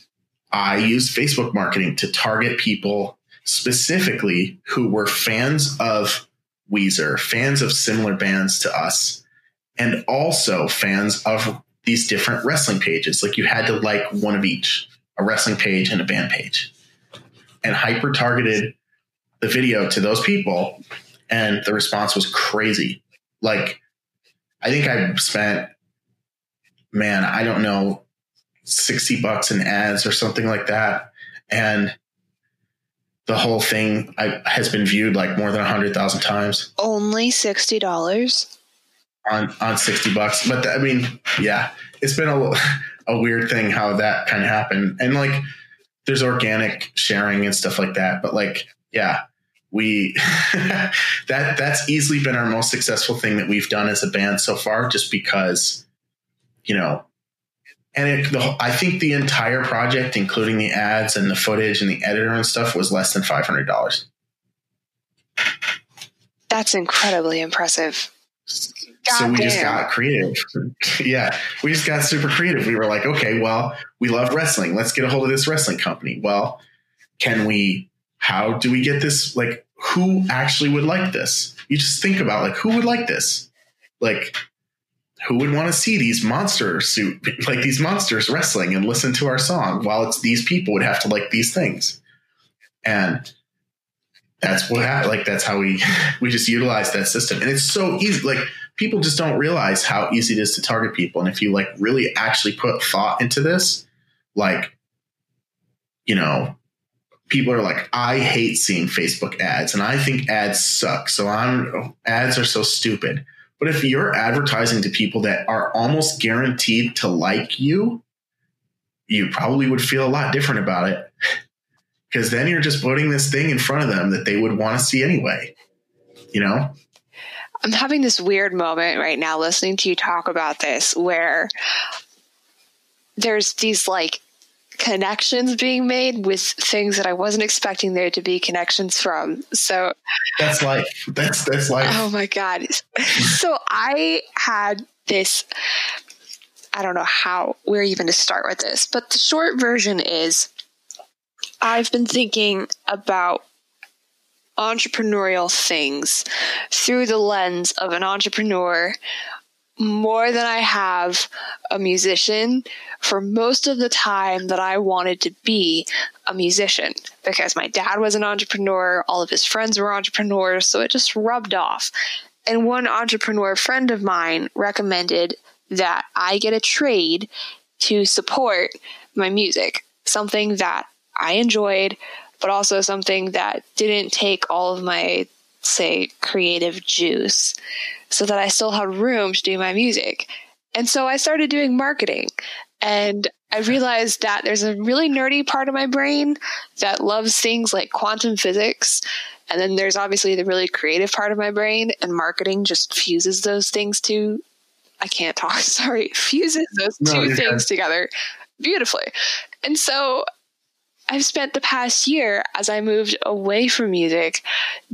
I used Facebook marketing to target people specifically who were fans of Weezer, fans of similar bands to us, and also fans of these different wrestling pages. Like you had to like one of each, a wrestling page and a band page. And hyper targeted the video to those people, and the response was crazy. Like, I think I spent, man, I don't know, 60 bucks in ads or something like that. And the whole thing I, has been viewed like more than 100,000 times. Only $60 on on 60 bucks but i mean yeah it's been a, [LAUGHS] a weird thing how that kind of happened and like there's organic sharing and stuff like that but like yeah we [LAUGHS] that that's easily been our most successful thing that we've done as a band so far just because you know and it, the, I think the entire project, including the ads and the footage and the editor and stuff, was less than five hundred dollars. That's incredibly impressive. God so we damn. just got creative. [LAUGHS] yeah, we just got super creative. We were like, okay, well, we love wrestling. Let's get a hold of this wrestling company. Well, can we? How do we get this? Like, who actually would like this? You just think about like who would like this? Like, who would want to see these monster suit [LAUGHS] like these monsters wrestling and listen to our song? While it's these people would have to like these things, and that's what happened. Like that's how we [LAUGHS] we just utilize that system, and it's so easy. Like people just don't realize how easy it is to target people. And if you like really actually put thought into this, like, you know, people are like, I hate seeing Facebook ads and I think ads suck. So I'm ads are so stupid. But if you're advertising to people that are almost guaranteed to like you, you probably would feel a lot different about it. [LAUGHS] Because then you're just putting this thing in front of them that they would want to see anyway. You know? I'm having this weird moment right now listening to you talk about this where there's these like connections being made with things that I wasn't expecting there to be connections from. So that's life. That's that's life. Oh my god. so I had this I don't know how where even to start with this, but the short version is I've been thinking about entrepreneurial things through the lens of an entrepreneur more than I have a musician for most of the time that I wanted to be a musician because my dad was an entrepreneur, all of his friends were entrepreneurs, so it just rubbed off. And one entrepreneur friend of mine recommended that I get a trade to support my music, something that I enjoyed, but also something that didn't take all of my, say, creative juice so that I still had room to do my music. And so I started doing marketing. And I realized that there's a really nerdy part of my brain that loves things like quantum physics. And then there's obviously the really creative part of my brain, and marketing just fuses those things to. I can't talk, [LAUGHS] sorry, fuses those no, two things together beautifully. And so I've spent the past year as I moved away from music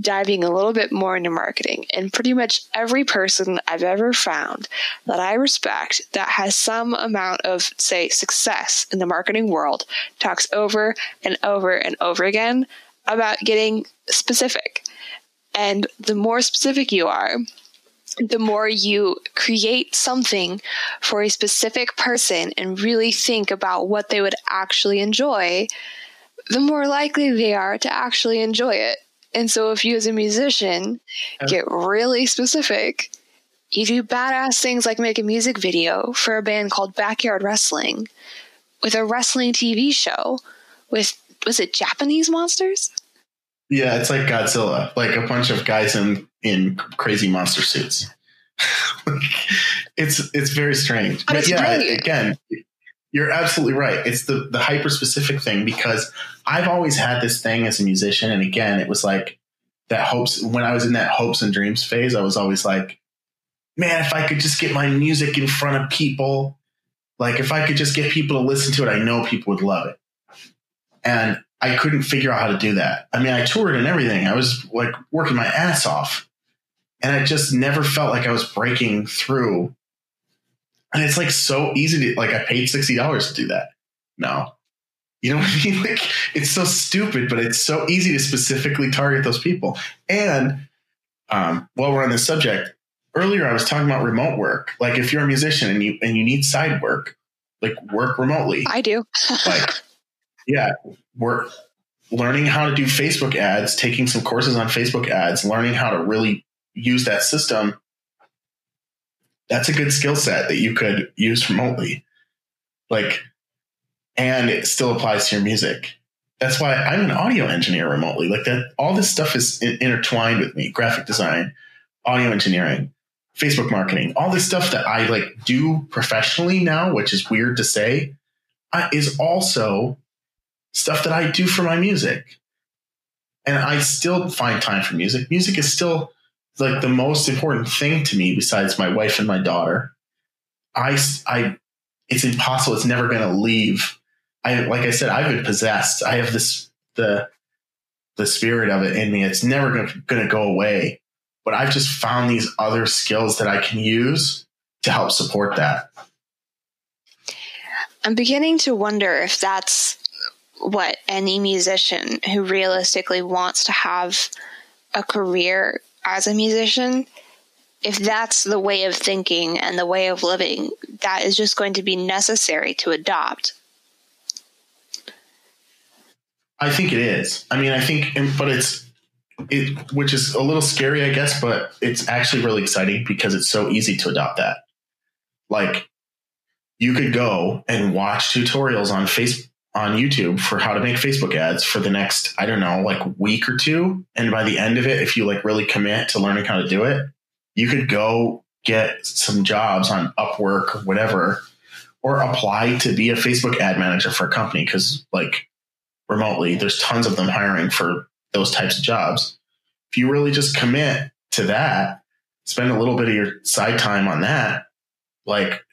diving a little bit more into marketing. And pretty much every person I've ever found that I respect that has some amount of, say, success in the marketing world talks over and over and over again about getting specific. And the more specific you are, the more you create something for a specific person and really think about what they would actually enjoy, the more likely they are to actually enjoy it. And so if you as a musician get really specific, you do badass things like make a music video for a band called Backyard Wrestling with a wrestling TV show with was it Japanese monsters? Yeah, it's like Godzilla, like a bunch of guys in in crazy monster suits. [LAUGHS] it's it's very strange. But, but yeah, brilliant. again, you're absolutely right. It's the the hyper specific thing because I've always had this thing as a musician, and again, it was like that hopes when I was in that hopes and dreams phase, I was always like, man, if I could just get my music in front of people, like if I could just get people to listen to it, I know people would love it. And I couldn't figure out how to do that. I mean, I toured and everything. I was like working my ass off. And I just never felt like I was breaking through. And it's like so easy to like I paid $60 to do that. No. You know what I mean? [LAUGHS] Like it's so stupid, but it's so easy to specifically target those people. And um, while we're on this subject, earlier I was talking about remote work. Like if you're a musician and you and you need side work, like work remotely. I do. [LAUGHS] like yeah, work learning how to do Facebook ads, taking some courses on Facebook ads, learning how to really use that system. That's a good skill set that you could use remotely. Like and it still applies to your music. That's why I'm an audio engineer remotely. Like that all this stuff is intertwined with me. Graphic design, audio engineering, Facebook marketing, all this stuff that I like do professionally now, which is weird to say, uh, is also stuff that I do for my music. And I still find time for music. Music is still like the most important thing to me besides my wife and my daughter. I, I, it's impossible. It's never going to leave. I, like I said, I've been possessed. I have this, the, the spirit of it in me. It's never going to go away but I've just found these other skills that I can use to help support that. I'm beginning to wonder if that's what any musician who realistically wants to have a career as a musician, if that's the way of thinking and the way of living, that is just going to be necessary to adopt. I think it is. I mean, I think, but it's it, which is a little scary, I guess, but it's actually really exciting because it's so easy to adopt that. Like, you could go and watch tutorials on face on YouTube for how to make Facebook ads for the next, I don't know, like week or two. And by the end of it, if you like really commit to learning how to do it, you could go get some jobs on Upwork or whatever, or apply to be a Facebook ad manager for a company. Cause like remotely, there's tons of them hiring for those types of jobs. If you really just commit to that, spend a little bit of your side time on that, like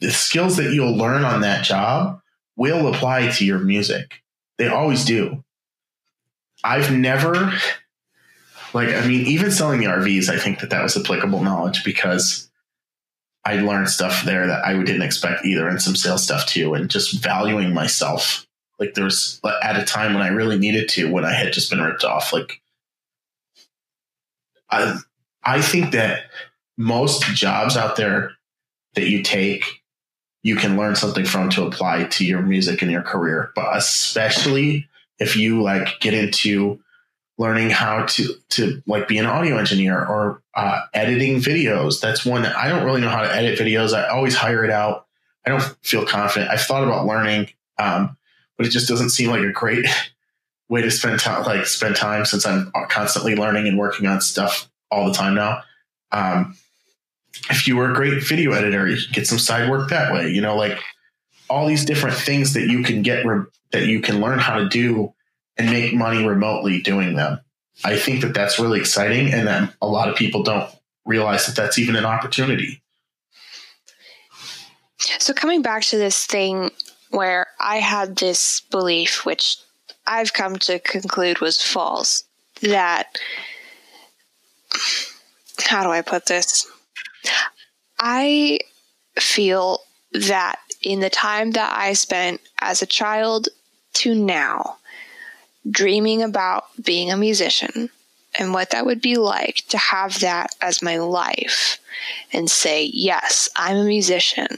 the skills that you'll learn on that job will apply to your music. They always do. I've never, like, I mean, even selling the RVs, I think that that was applicable knowledge because I learned stuff there that I didn't expect either, and some sales stuff too, and just valuing myself like there was at a time when I really needed to, when I had just been ripped off. Like I, I think that most jobs out there that you take, you can learn something from to apply to your music and your career. But especially if you like get into learning how to to like be an audio engineer or uh, editing videos. That's one that I don't really know how to edit videos. I always hire it out. I don't feel confident. I've thought about learning. Um, but it just doesn't seem like a great [LAUGHS] way to spend time, like spend time since I'm constantly learning and working on stuff all the time now. Um, if you were a great video editor, you could get some side work that way, you know, like all these different things that you can get, re- that you can learn how to do and make money remotely doing them. I think that that's really exciting. And that a lot of people don't realize that that's even an opportunity. So coming back to this thing where I had this belief, which I've come to conclude was false, that how do I put this? I feel that in the time that I spent as a child to now, dreaming about being a musician and what that would be like to have that as my life and say, yes, I'm a musician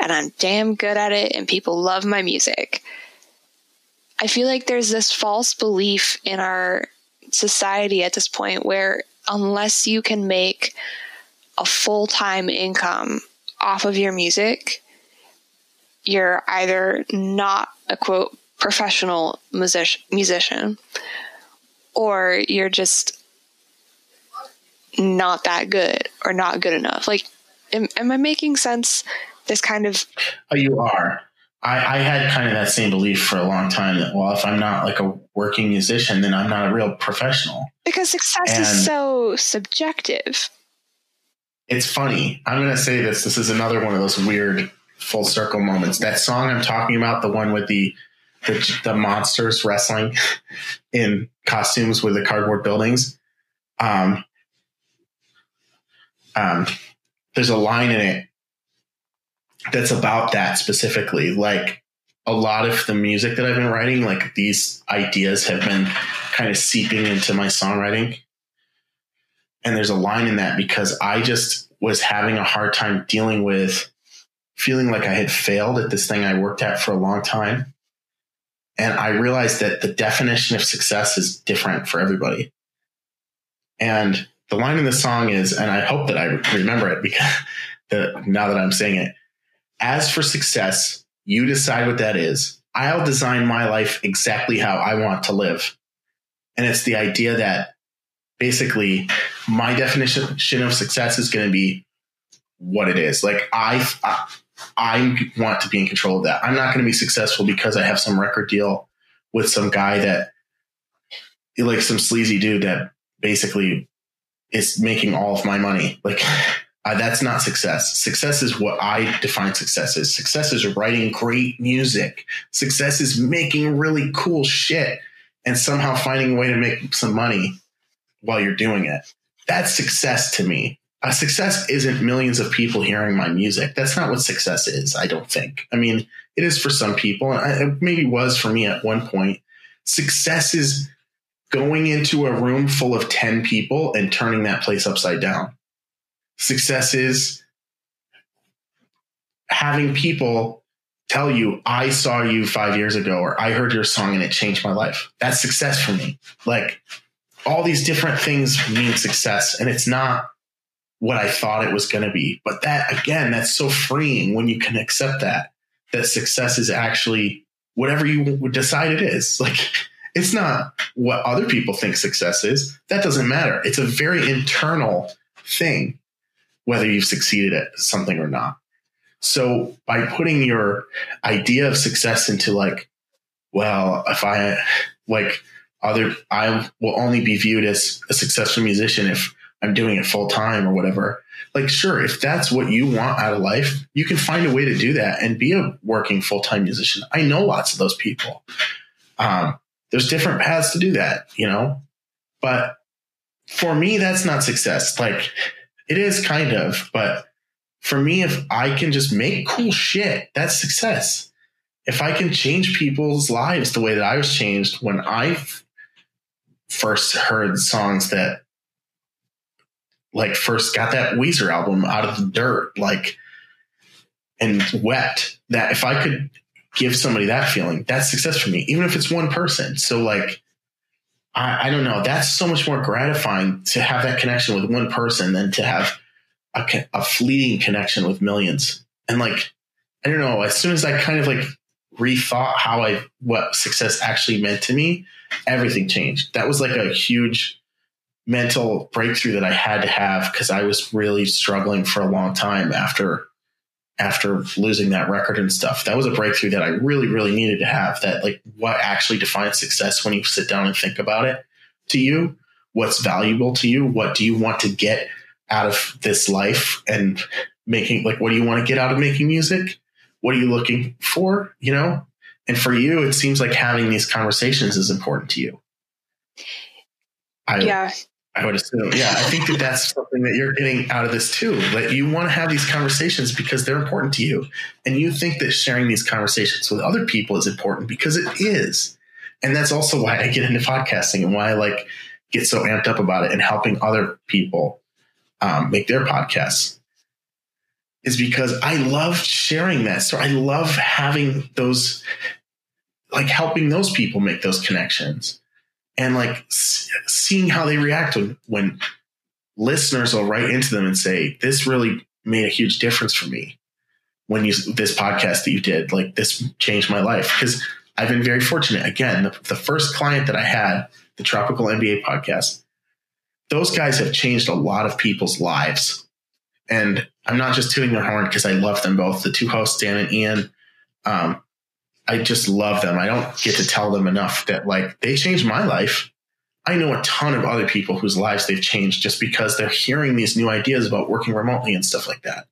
and I'm damn good at it and people love my music. I feel like there's this false belief in our society at this point where unless you can make a full time income off of your music, you're either not a quote professional music- musician or you're just not that good or not good enough. Like, am, am I making sense? this kind of oh, you are I, I had kind of that same belief for a long time that well, if I'm not like a working musician, then I'm not a real professional. Because success And- is so subjective. It's funny. I'm going to say this. This is another one of those weird full circle moments. That song I'm talking about, the one with the the, the monsters wrestling [LAUGHS] in costumes with the cardboard buildings. Um, um, there's a line in it that's about that specifically. Like a lot of the music that I've been writing, like these ideas have been kind of seeping into my songwriting. And there's a line in that because I just was having a hard time dealing with feeling like I had failed at this thing I worked at for a long time. And I realized that the definition of success is different for everybody. And the line in the song is, and I hope that I remember it because [LAUGHS] the, now that I'm saying it, as for success, you decide what that is. I'll design my life exactly how I want to live. And it's the idea that basically my definition of success is going to be what it is. Like I, I, I want to be in control of that. I'm not going to be successful because I have some record deal with some guy that, like some sleazy dude that basically is making all of my money. Like uh, that's not success. Success is what I define success as. Success is writing great music. Success is making really cool shit and somehow finding a way to make some money while you're doing it. That's success to me. A success isn't millions of people hearing my music. That's not what success is, I don't think. I mean, it is for some people, and it maybe was for me at one point. Success is going into a room full of 10 people and turning that place upside down. Success is having people tell you, I saw you five years ago, or I heard your song and it changed my life. That's success for me. Like all these different things mean success, and it's not what I thought it was going to be. But that, again, that's so freeing when you can accept that, that success is actually whatever you decide it is. [LAUGHS] Like, it's not what other people think success is. That doesn't matter. It's a very internal thing, whether you've succeeded at something or not. So by putting your idea of success into like, well, if I like other, I will only be viewed as a successful musician if I'm doing it full time or whatever. Like, sure, if that's what you want out of life, you can find a way to do that and be a working full time musician. I know lots of those people. Um, there's different paths to do that, you know, but for me, that's not success. Like, it is kind of, but for me, if I can just make cool shit, that's success. If I can change people's lives the way that I was changed when I first heard songs that like first got that Weezer album out of the dirt, like and wet. That if I could give somebody that feeling, that's success for me, even if it's one person. So like I, I don't know, that's so much more gratifying to have that connection with one person than to have a, a fleeting connection with millions. And like I don't know, as soon as I kind of like rethought how I what success actually meant to me, everything changed. That was like a huge mental breakthrough that I had to have because I was really struggling for a long time after after losing that record and stuff. That was a breakthrough that I really, really needed to have. That like what actually defines success when you sit down and think about it to you, what's valuable to you, what do you want to get out of this life and making like what do you want to get out of making music? What are you looking for? You know? And for you, it seems like having these conversations is important to you. I, yeah. I would assume. Yeah, I think that that's something that you're getting out of this too. That you want to have these conversations because they're important to you. And you think that sharing these conversations with other people is important because it is. And that's also why I get into podcasting and why I like get so amped up about it and helping other people um, make their podcasts is because I love sharing that. So I love having those, like helping those people make those connections and like seeing how they react when, when listeners will write into them and say, this really made a huge difference for me when you, this podcast that you did, like this changed my life. Cause I've been very fortunate. Again, the, the first client that I had, the Tropical MBA podcast, those guys have changed a lot of people's lives. And I'm not just tooting their horn because I love them both. The two hosts, Dan and Ian, um, I just love them. I don't get to tell them enough that like they changed my life. I know a ton of other people whose lives they've changed just because they're hearing these new ideas about working remotely and stuff like that.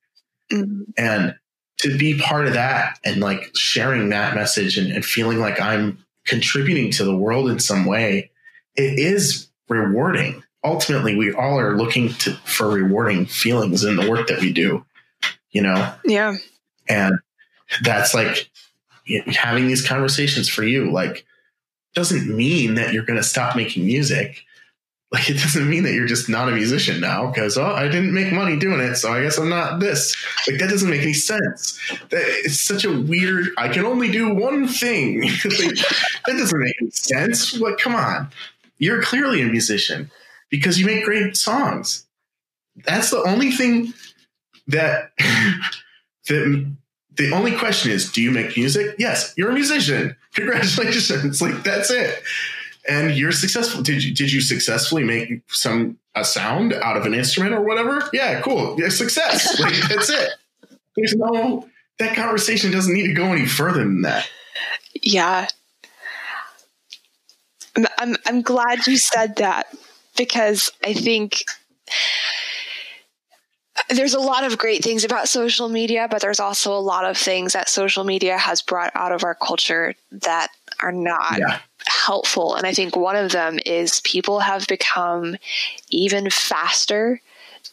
Mm-hmm. And to be part of that and like sharing that message and, and feeling like I'm contributing to the world in some way, it is rewarding. Ultimately, we all are looking to, for rewarding feelings in the work that we do, you know? Yeah. And that's like having these conversations for you, like, doesn't mean that you're going to stop making music. Like, it doesn't mean that you're just not a musician now because, oh, I didn't make money doing it. So I guess I'm not this. Like, that doesn't make any sense. It's such a weird, I can only do one thing. [LAUGHS] like, that doesn't make any sense. Like, come on. You're clearly a musician because you make great songs. That's the only thing that [LAUGHS] that the only question is, do you make music? Yes, you're a musician. [LAUGHS] Congratulations. Like that's it. And you're successful. Did you did you successfully make some a sound out of an instrument or whatever? Yeah, cool. Yeah, success. [LAUGHS] Like that's it. There's no that conversation doesn't need to go any further than that. Yeah. I'm I'm, I'm glad you said that because I think there's a lot of great things about social media, but there's also a lot of things that social media has brought out of our culture that are not yeah. helpful. And I think one of them is people have become even faster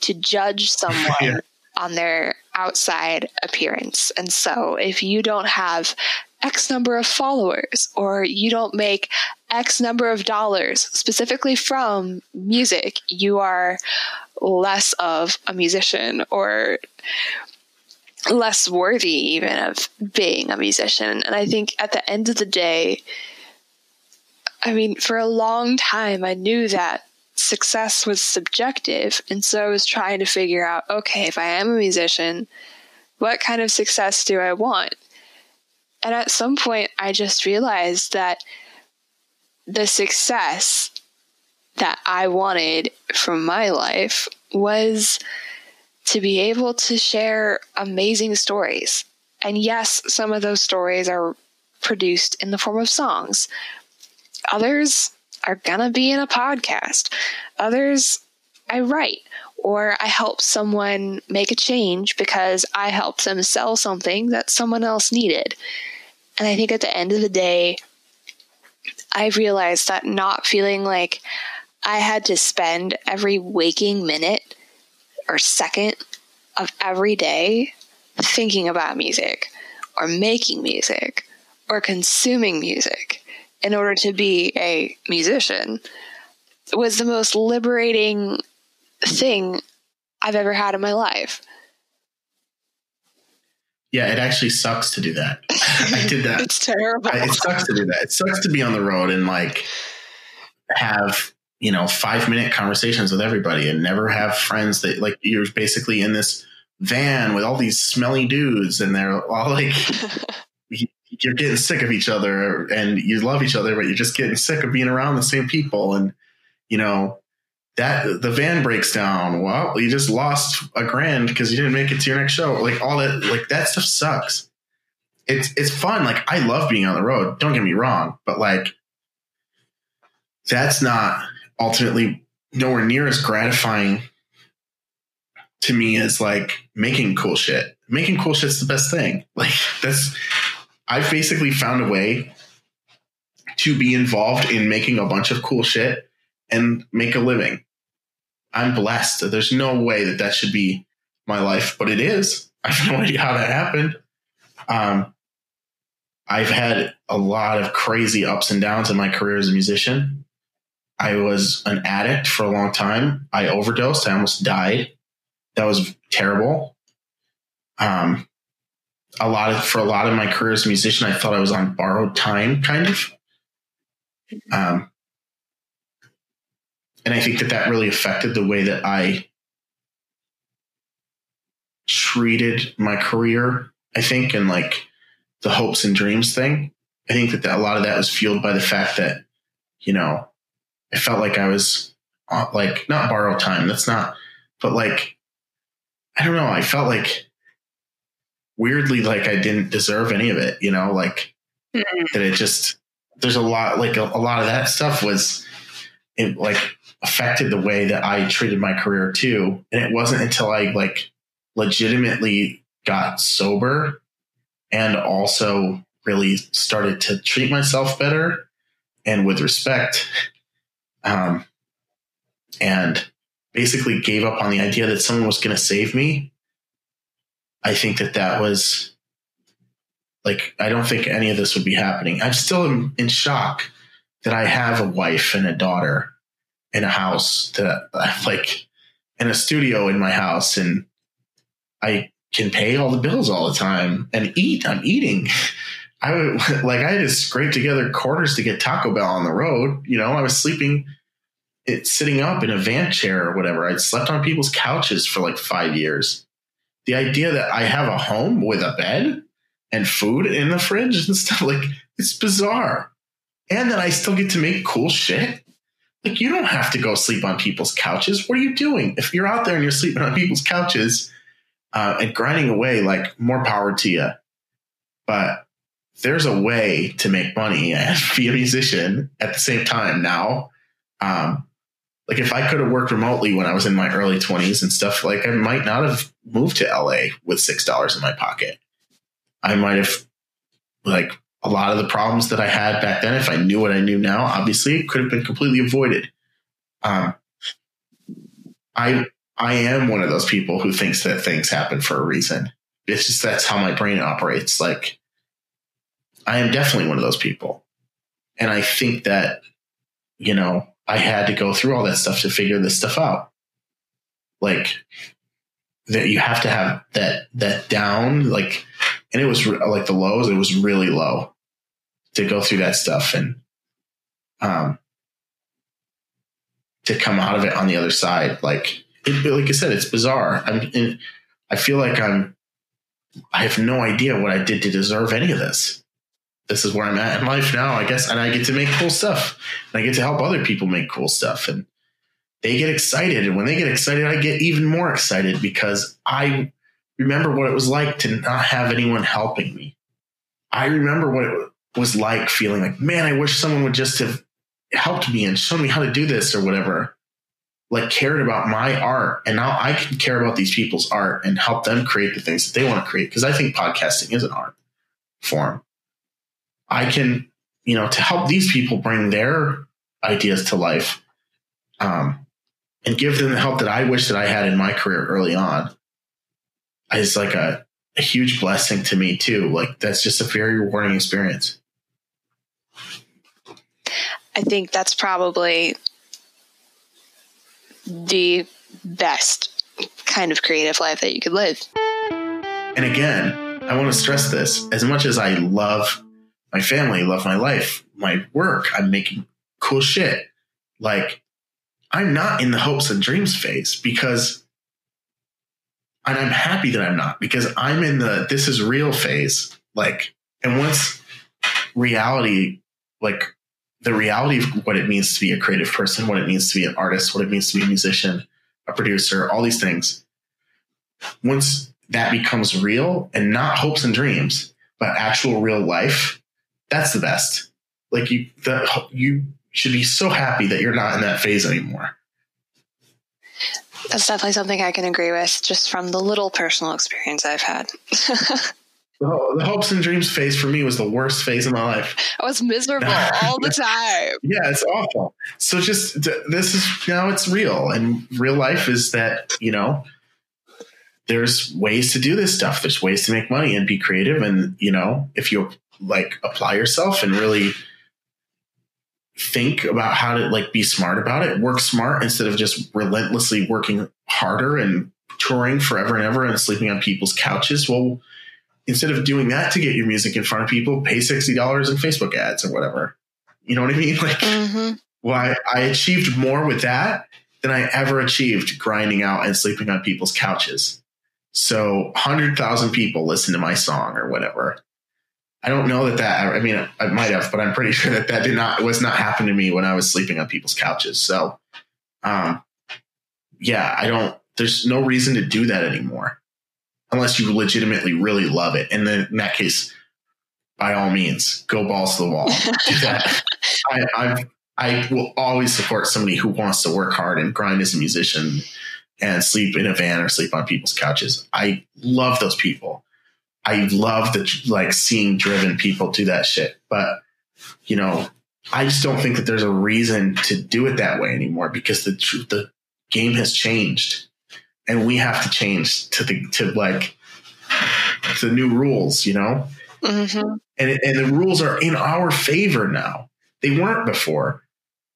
to judge [LAUGHS] someone yeah. on their outside appearance. And so if you don't have X number of followers or you don't make X number of dollars specifically from music, you are less of a musician or less worthy even of being a musician. And I think at the end of the day, I mean, for a long time, I knew that success was subjective. And so I was trying to figure out okay, if I am a musician, what kind of success do I want? And at some point, I just realized that the success that I wanted from my life was to be able to share amazing stories. And yes, some of those stories are produced in the form of songs. Others are going to be in a podcast. Others I write or I help someone make a change because I helped them sell something that someone else needed. And I think at the end of the day, I realized that not feeling like I had to spend every waking minute or second of every day thinking about music or making music or consuming music in order to be a musician was the most liberating thing I've ever had in my life. Yeah, it actually sucks to do that. I did that. [LAUGHS] it's terrible. it sucks to do that. It sucks to be on the road and like have you know five minute conversations with everybody and never have friends that like you're basically in this van with all these smelly dudes and they're all like [LAUGHS] you're getting sick of each other and you love each other but you're just getting sick of being around the same people and you know that the van breaks down well you just lost a grand because you didn't make it to your next show like all that like that stuff sucks it's it's fun like i love being on the road don't get me wrong but like that's not ultimately nowhere near as gratifying to me as like making cool shit. Making cool shit's the best thing. [LAUGHS] Like that's I've basically found a way to be involved in making a bunch of cool shit and make a living. I'm blessed. There's no way that that should be my life, but it is. [LAUGHS] I have no idea how that happened. Um, I've had a lot of crazy ups and downs in my career as a musician. I was an addict for a long time. I overdosed. I almost died. That was terrible. Um, a lot of for a lot of my career as a musician, I thought I was on borrowed time, kind of. Um, and I think that that really affected the way that I treated my career. I think, and like the hopes and dreams thing. I think that, that a lot of that was fueled by the fact that, you know, I felt like I was uh, like not borrowed time. That's not, but like I don't know. I felt like weirdly like I didn't deserve any of it. You know, like mm-hmm. that it just there's a lot like a, a lot of that stuff was it like affected the way that I treated my career too. And it wasn't until I like legitimately got sober and also really started to treat myself better and with respect um, and basically gave up on the idea that someone was going to save me i think that that was like i don't think any of this would be happening i'm still in, in shock that i have a wife and a daughter in a house that [LAUGHS] like in a studio in my house and I can pay all the bills all the time and eat. I'm eating. [LAUGHS] I [LAUGHS] like I had to scrape together quarters to get Taco Bell on the road. You know, I was sleeping it sitting up in a van chair or whatever. I'd slept on people's couches for like five years. The idea that I have a home with a bed and food in the fridge and stuff, like it's bizarre. And that I still get to make cool shit. Like you don't have to go sleep on people's couches. What are you doing? If you're out there and you're sleeping on [LAUGHS] people's couches uh, and grinding away, like more power to you. But there's a way to make money [LAUGHS] and be a musician at the same time now. Um, like if I could have worked remotely when I was in my early 20s and stuff, like I might not have moved to LA with six dollars in my pocket. I might have like a lot of the problems that I had back then, if I knew what I knew now, obviously it could have been completely avoided. Um, I I am one of those people who thinks that things happen for a reason. It's just that's how my brain operates. Like I am definitely one of those people. And I think that, you know, I had to go through all that stuff to figure this stuff out. Like that you have to have that that down like and it was like the lows it was really low to go through that stuff and um to come out of it on the other side. Like it, like i said it's bizarre. I'm in, i feel like i'm i have no idea what i did to deserve any of this. This is where i'm at in life now i guess and i get to make cool stuff. And i get to help other people make cool stuff and they get excited. And when they get excited, I get even more excited because I remember what it was like to not have anyone helping me. I remember what it was like feeling like, man, I wish someone would just have helped me and shown me how to do this or whatever. Like cared about my art. And now I can care about these people's art and help them create the things that they want to create. Cause I think podcasting is an art form. I can, you know, to help these people bring their ideas to life. Um, and give them the help that I wish that I had in my career early on is like a, a huge blessing to me too. Like that's just a very rewarding experience. I think that's probably the best kind of creative life that you could live. And again, I want to stress this as much as I love my family, love my life, my work, I'm making cool shit. Like I'm not in the hopes and dreams phase because, and I'm happy that I'm not because I'm in the this is real phase. Like, and once reality, like the reality of what it means to be a creative person, what it means to be an artist, what it means to be a musician, a producer, all these things. Once that becomes real and not hopes and dreams, but actual real life, that's the best. Like you, the you should be so happy that you're not in that phase anymore. That's definitely something I can agree with just from the little personal experience I've had. [LAUGHS] the, the hopes and dreams phase for me was the worst phase of my life. I was miserable [LAUGHS] all the time. Yeah, it's awful. So just this is now it's real, and real life is that you know there's ways to do this stuff. There's ways to make money and be creative, and you know if you like apply yourself and really think about how to like be smart about it, work smart instead of just relentlessly working harder and touring forever and ever and sleeping on people's couches. Well, instead of doing that to get your music in front of people, pay sixty dollars in Facebook ads or whatever. You know what I mean? [LAUGHS] Like, mm-hmm. well, I, I achieved more with that than I ever achieved grinding out and sleeping on people's couches. So, hundred thousand people listen to my song or whatever. I don't know that that, I mean, I might have, but I'm pretty [LAUGHS] sure that that did not, was not happen to me when I was sleeping on people's couches. So, um, yeah, I don't, there's no reason to do that anymore unless you legitimately really love it. And then in that case, by all means, go balls to the wall. [LAUGHS] I, I I will always support somebody who wants to work hard and grind as a musician and sleep in a van or sleep on people's couches. I love those people. I love the like seeing driven people do that shit. But you know, I just don't think that there's a reason to do it that way anymore because the the game has changed, and we have to change to the to like the new rules. You know, mm-hmm. and and the rules are in our favor now. They weren't before.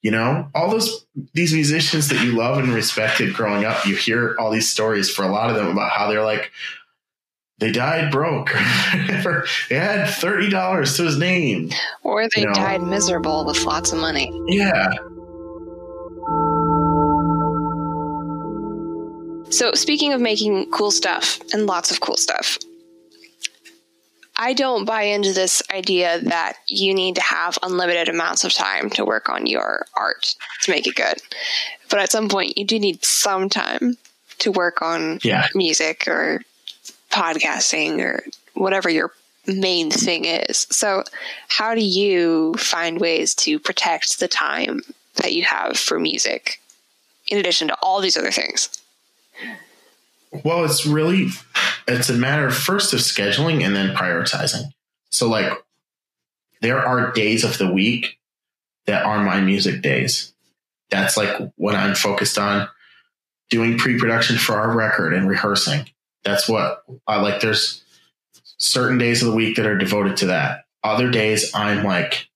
You know, all those these musicians that you love and respected growing up, you hear all these stories for a lot of them about how they're like, they died broke. [LAUGHS] they had thirty dollars to his name, or they you know? died miserable with lots of money. Yeah. So, speaking of making cool stuff and lots of cool stuff, I don't buy into this idea that you need to have unlimited amounts of time to work on your art to make it good. But at some point, you do need some time to work on yeah. music or podcasting or whatever your main thing is. So, how do you find ways to protect the time that you have for music in addition to all these other things? Well, it's really it's a matter first of scheduling and then prioritizing. So like there are days of the week that are my music days. That's like when I'm focused on doing pre-production for our record and rehearsing. That's what I like there's certain days of the week that are devoted to that. Other days I'm like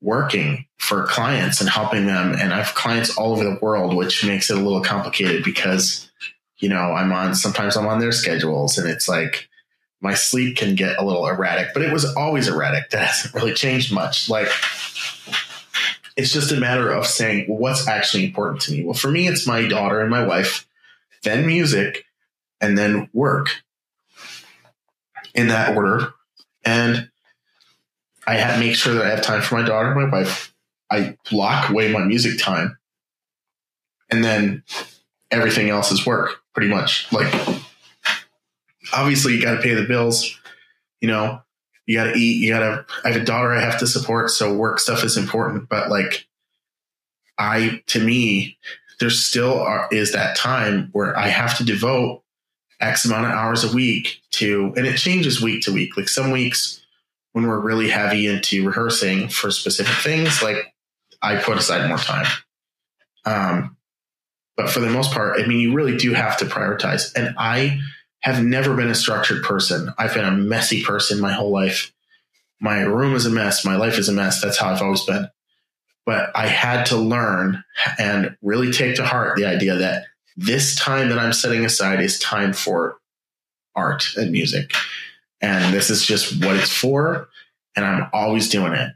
working for clients and helping them and I have clients all over the world which makes it a little complicated because you know, I'm on sometimes I'm on their schedules and it's like my sleep can get a little erratic, but it was always erratic. That hasn't really changed much. Like it's just a matter of saying, well, what's actually important to me? Well, for me, it's my daughter and my wife, then music, and then work in that order. And I have make sure that I have time for my daughter and my wife. I block away my music time. And then everything else is work pretty much. Like, obviously, you got to pay the bills. You know, you got to eat. You got to. I have a daughter I have to support, so work stuff is important. But like, I to me, there still are, is that time where I have to devote X amount of hours a week to, and it changes week to week. Like some weeks when we're really heavy into rehearsing for specific things, like I put aside more time. Um, but for the most part, I mean, you really do have to prioritize. And I have never been a structured person. I've been a messy person my whole life. My room is a mess. My life is a mess. That's how I've always been. But I had to learn and really take to heart the idea that this time that I'm setting aside is time for art and music. And this is just what it's for. And I'm always doing it.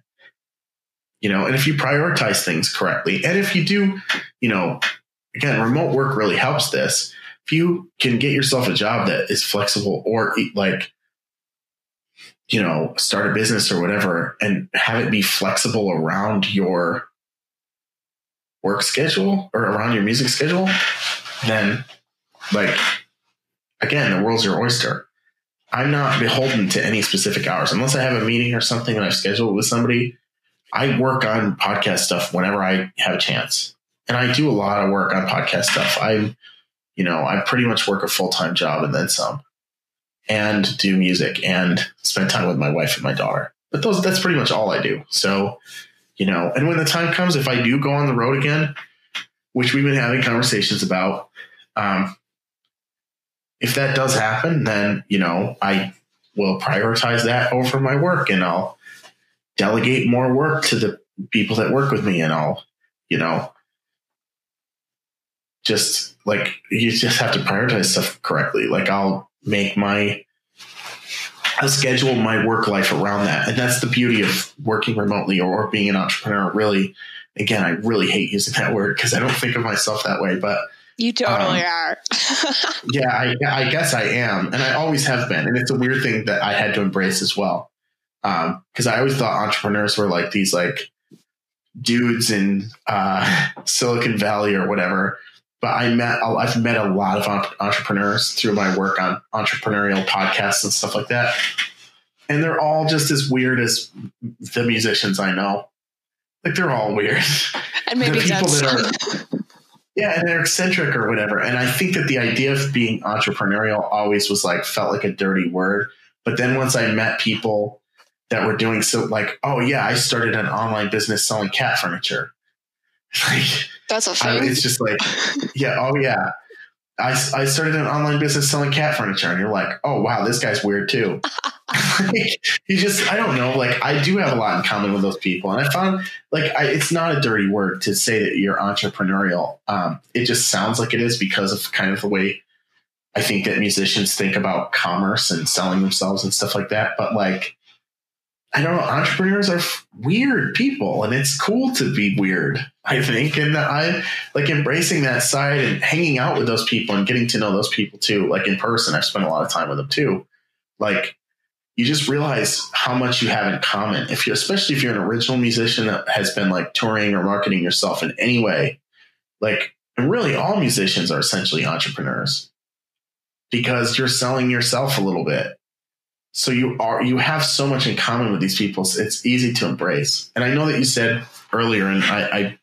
You know, and if you prioritize things correctly, and if you do, you know, again, remote work really helps this. If you can get yourself a job that is flexible or like, you know, start a business or whatever and have it be flexible around your work schedule or around your music schedule, then like, again, the world's your oyster. I'm not beholden to any specific hours unless I have a meeting or something that I've scheduled with somebody. I work on podcast stuff whenever I have a chance and I do a lot of work on podcast stuff. I'm, you know, I pretty much work a full time job and then some, and do music and spend time with my wife and my daughter. But those that's pretty much all I do. So, you know, and when the time comes, if I do go on the road again, which we've been having conversations about, um, if that does happen, then you know I will prioritize that over my work, and I'll delegate more work to the people that work with me, and I'll, you know, just like you just have to prioritize stuff correctly. Like I'll make my I'll schedule my work life around that. And that's the beauty of working remotely or being an entrepreneur. Really, again, I really hate using that word because I don't think of myself that way, but you totally um, are. [LAUGHS] yeah, I, I, guess I am. And I always have been. And it's a weird thing that I had to embrace as well. Because um, I always thought entrepreneurs were like these like dudes in uh, [LAUGHS] Silicon Valley or whatever but I met I've met a lot of entrepreneurs through my work on entrepreneurial podcasts and stuff like that. and they're all just as weird as the musicians I know. Like they're all weird. And maybe the people that are [LAUGHS] yeah, and they're eccentric or whatever. And I think that the idea of being entrepreneurial always was like felt like a dirty word. But then once I met people that were doing so like, oh yeah, I started an online business selling cat furniture. [LAUGHS] Like that's a I, thing. it's just like, yeah, oh yeah. I, I started an online business selling cat furniture, and you're like, oh wow, this guy's weird too. [LAUGHS] like, you just, I don't know. Like, I do have a lot in common with those people, and I found like I, it's not a dirty word to say that you're entrepreneurial. Um, it just sounds like it is because of kind of the way I think that musicians think about commerce and selling themselves and stuff like that. But like, I don't know, entrepreneurs are weird people, and it's cool to be weird. I think, and I like embracing that side and hanging out with those people and getting to know those people too. Like in person, I've spent a lot of time with them too. Like you just realize how much you have in common. If you, especially if you're an original musician that has been like touring or marketing yourself in any way, like, and really all musicians are essentially entrepreneurs because you're selling yourself a little bit. So you are, you have so much in common with these people. It's easy to embrace. And I know that you said earlier, and I, I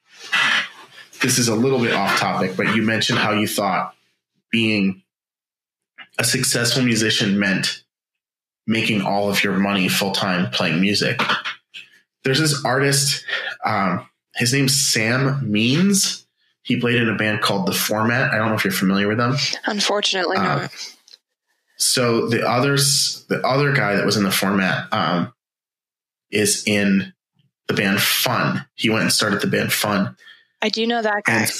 this is a little bit off topic, but you mentioned how you thought being a successful musician meant making all of your money full time playing music. There's this artist, um, his name's Sam Means. He played in a band called The Format. I don't know if you're familiar with them. Unfortunately, no. Uh, So the others, the other guy that was in the format, um, is in the band Fun. He went and started the band Fun. I do know that guy. And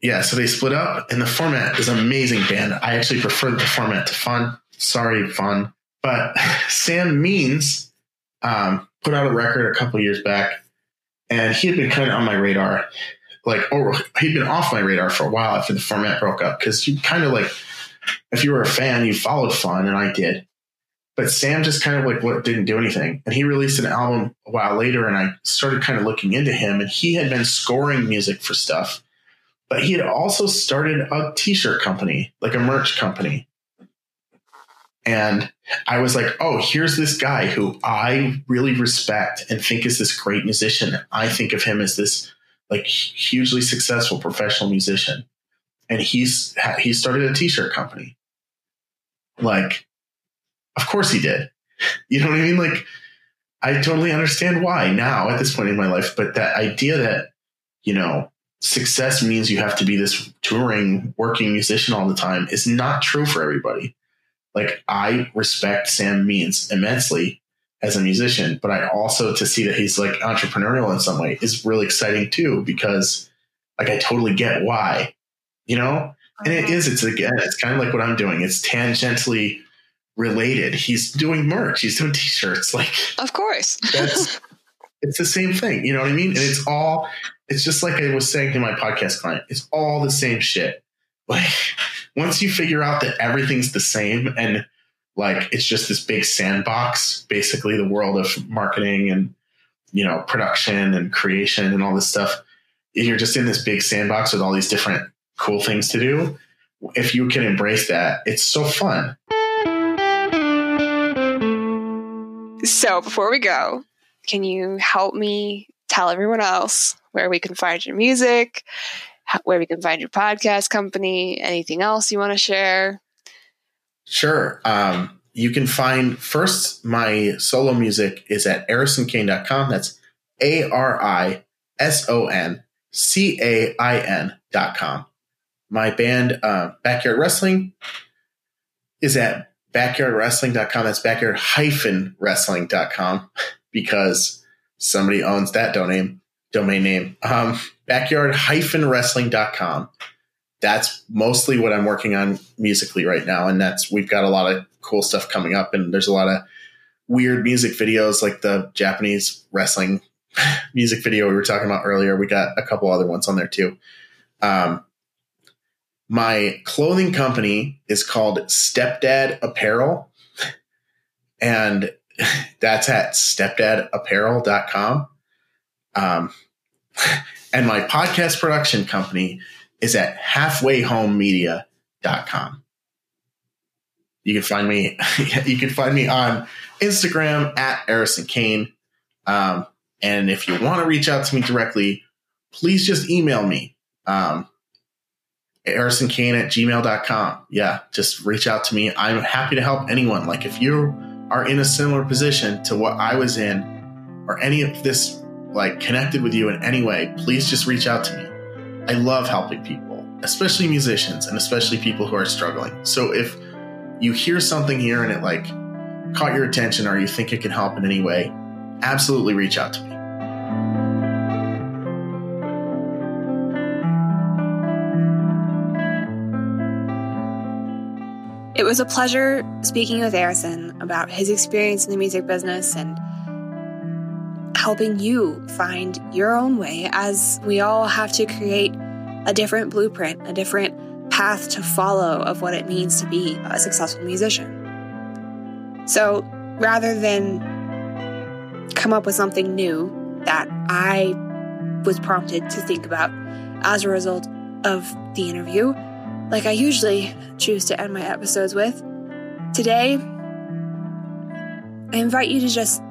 yeah, so they split up, and the format is an amazing band. I actually prefer the format to Fun. Sorry, Fun, but [LAUGHS] Sam Means um, put out a record a couple years back, and he had been kind of on my radar, like, or he'd been off my radar for a while after the format broke up because you kind of like, if you were a fan, you followed Fun, and I did. But Sam just kind of like what didn't do anything. And he released an album a while later and I started kind of looking into him and he had been scoring music for stuff. But he had also started a t-shirt company, like a merch company. And I was like, oh, here's this guy who I really respect and think is this great musician. I think of him as this like hugely successful professional musician. And he's he started a t-shirt company. Like of course he did. You know what I mean? Like, I totally understand why now at this point in my life, but that idea that, you know, success means you have to be this touring, working musician all the time is not true for everybody. Like, I respect Sam Means immensely as a musician, but I also to see that he's like entrepreneurial in some way is really exciting too, because like I totally get why, you know? And it uh-huh. is, it's again, it's kind of like what I'm doing. It's tangentially related. He's doing merch. He's doing t-shirts. [LAUGHS] Like, Of course. [LAUGHS] that's it's the same thing. You know what I mean? And it's all. It's just like I was saying to my podcast client. It's all the same shit. Like [LAUGHS] once you figure out that everything's the same and like it's just this big sandbox, basically the world of marketing and you know production and creation and all this stuff. You're just in this big sandbox with all these different cool things to do. If you can embrace that, it's so fun. So before we go, can you help me tell everyone else where we can find your music, where we can find your podcast company, anything else you want to share? Sure. Um, you can find first my solo music is at arisoncain.com. That's A R I S O N C A I N dot com. My band, uh, Backyard Wrestling, is at backyardwrestling.com. That's backyard hyphen wrestling.com [LAUGHS] because somebody owns that domain domain name. Um, backyard hyphen wrestling.com. That's mostly what I'm working on musically right now. And that's, we've got a lot of cool stuff coming up and there's a lot of weird music videos like the Japanese wrestling [LAUGHS] music video we were talking about earlier. We got a couple other ones on there too. Um, my clothing company is called Stepdad Apparel. And [LAUGHS] that's at stepdadapparel.com. Um, [LAUGHS] and my podcast production company is at halfwayhomemedia.com. You can find me. [LAUGHS] you can find me on Instagram at Arison Cain. Um, and if you want to reach out to me directly, please just email me. Um, ArisonCain at gmail.com. Yeah, just reach out to me. I'm happy to help anyone. Like if you are in a similar position to what I was in, or any of this like connected with you in any way, please just reach out to me. I love helping people, especially musicians and especially people who are struggling. So if you hear something here and it like caught your attention or you think it can help in any way, absolutely reach out to me. It was a pleasure speaking with Arison about his experience in the music business and helping you find your own way as we all have to create a different blueprint, a different path to follow of what it means to be a successful musician. So rather than come up with something new that I was prompted to think about as a result of the interview, like I usually choose to end my episodes with. Today, I invite you to just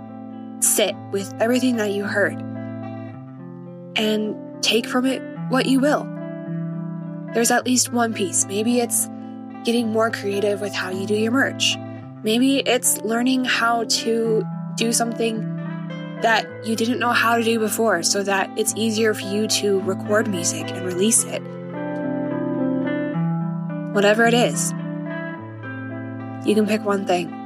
sit with everything that you heard and take from it what you will. There's at least one piece. Maybe it's getting more creative with how you do your merch. Maybe it's learning how to do something that you didn't know how to do before so that it's easier for you to record music and release it whatever it is. You can pick one thing.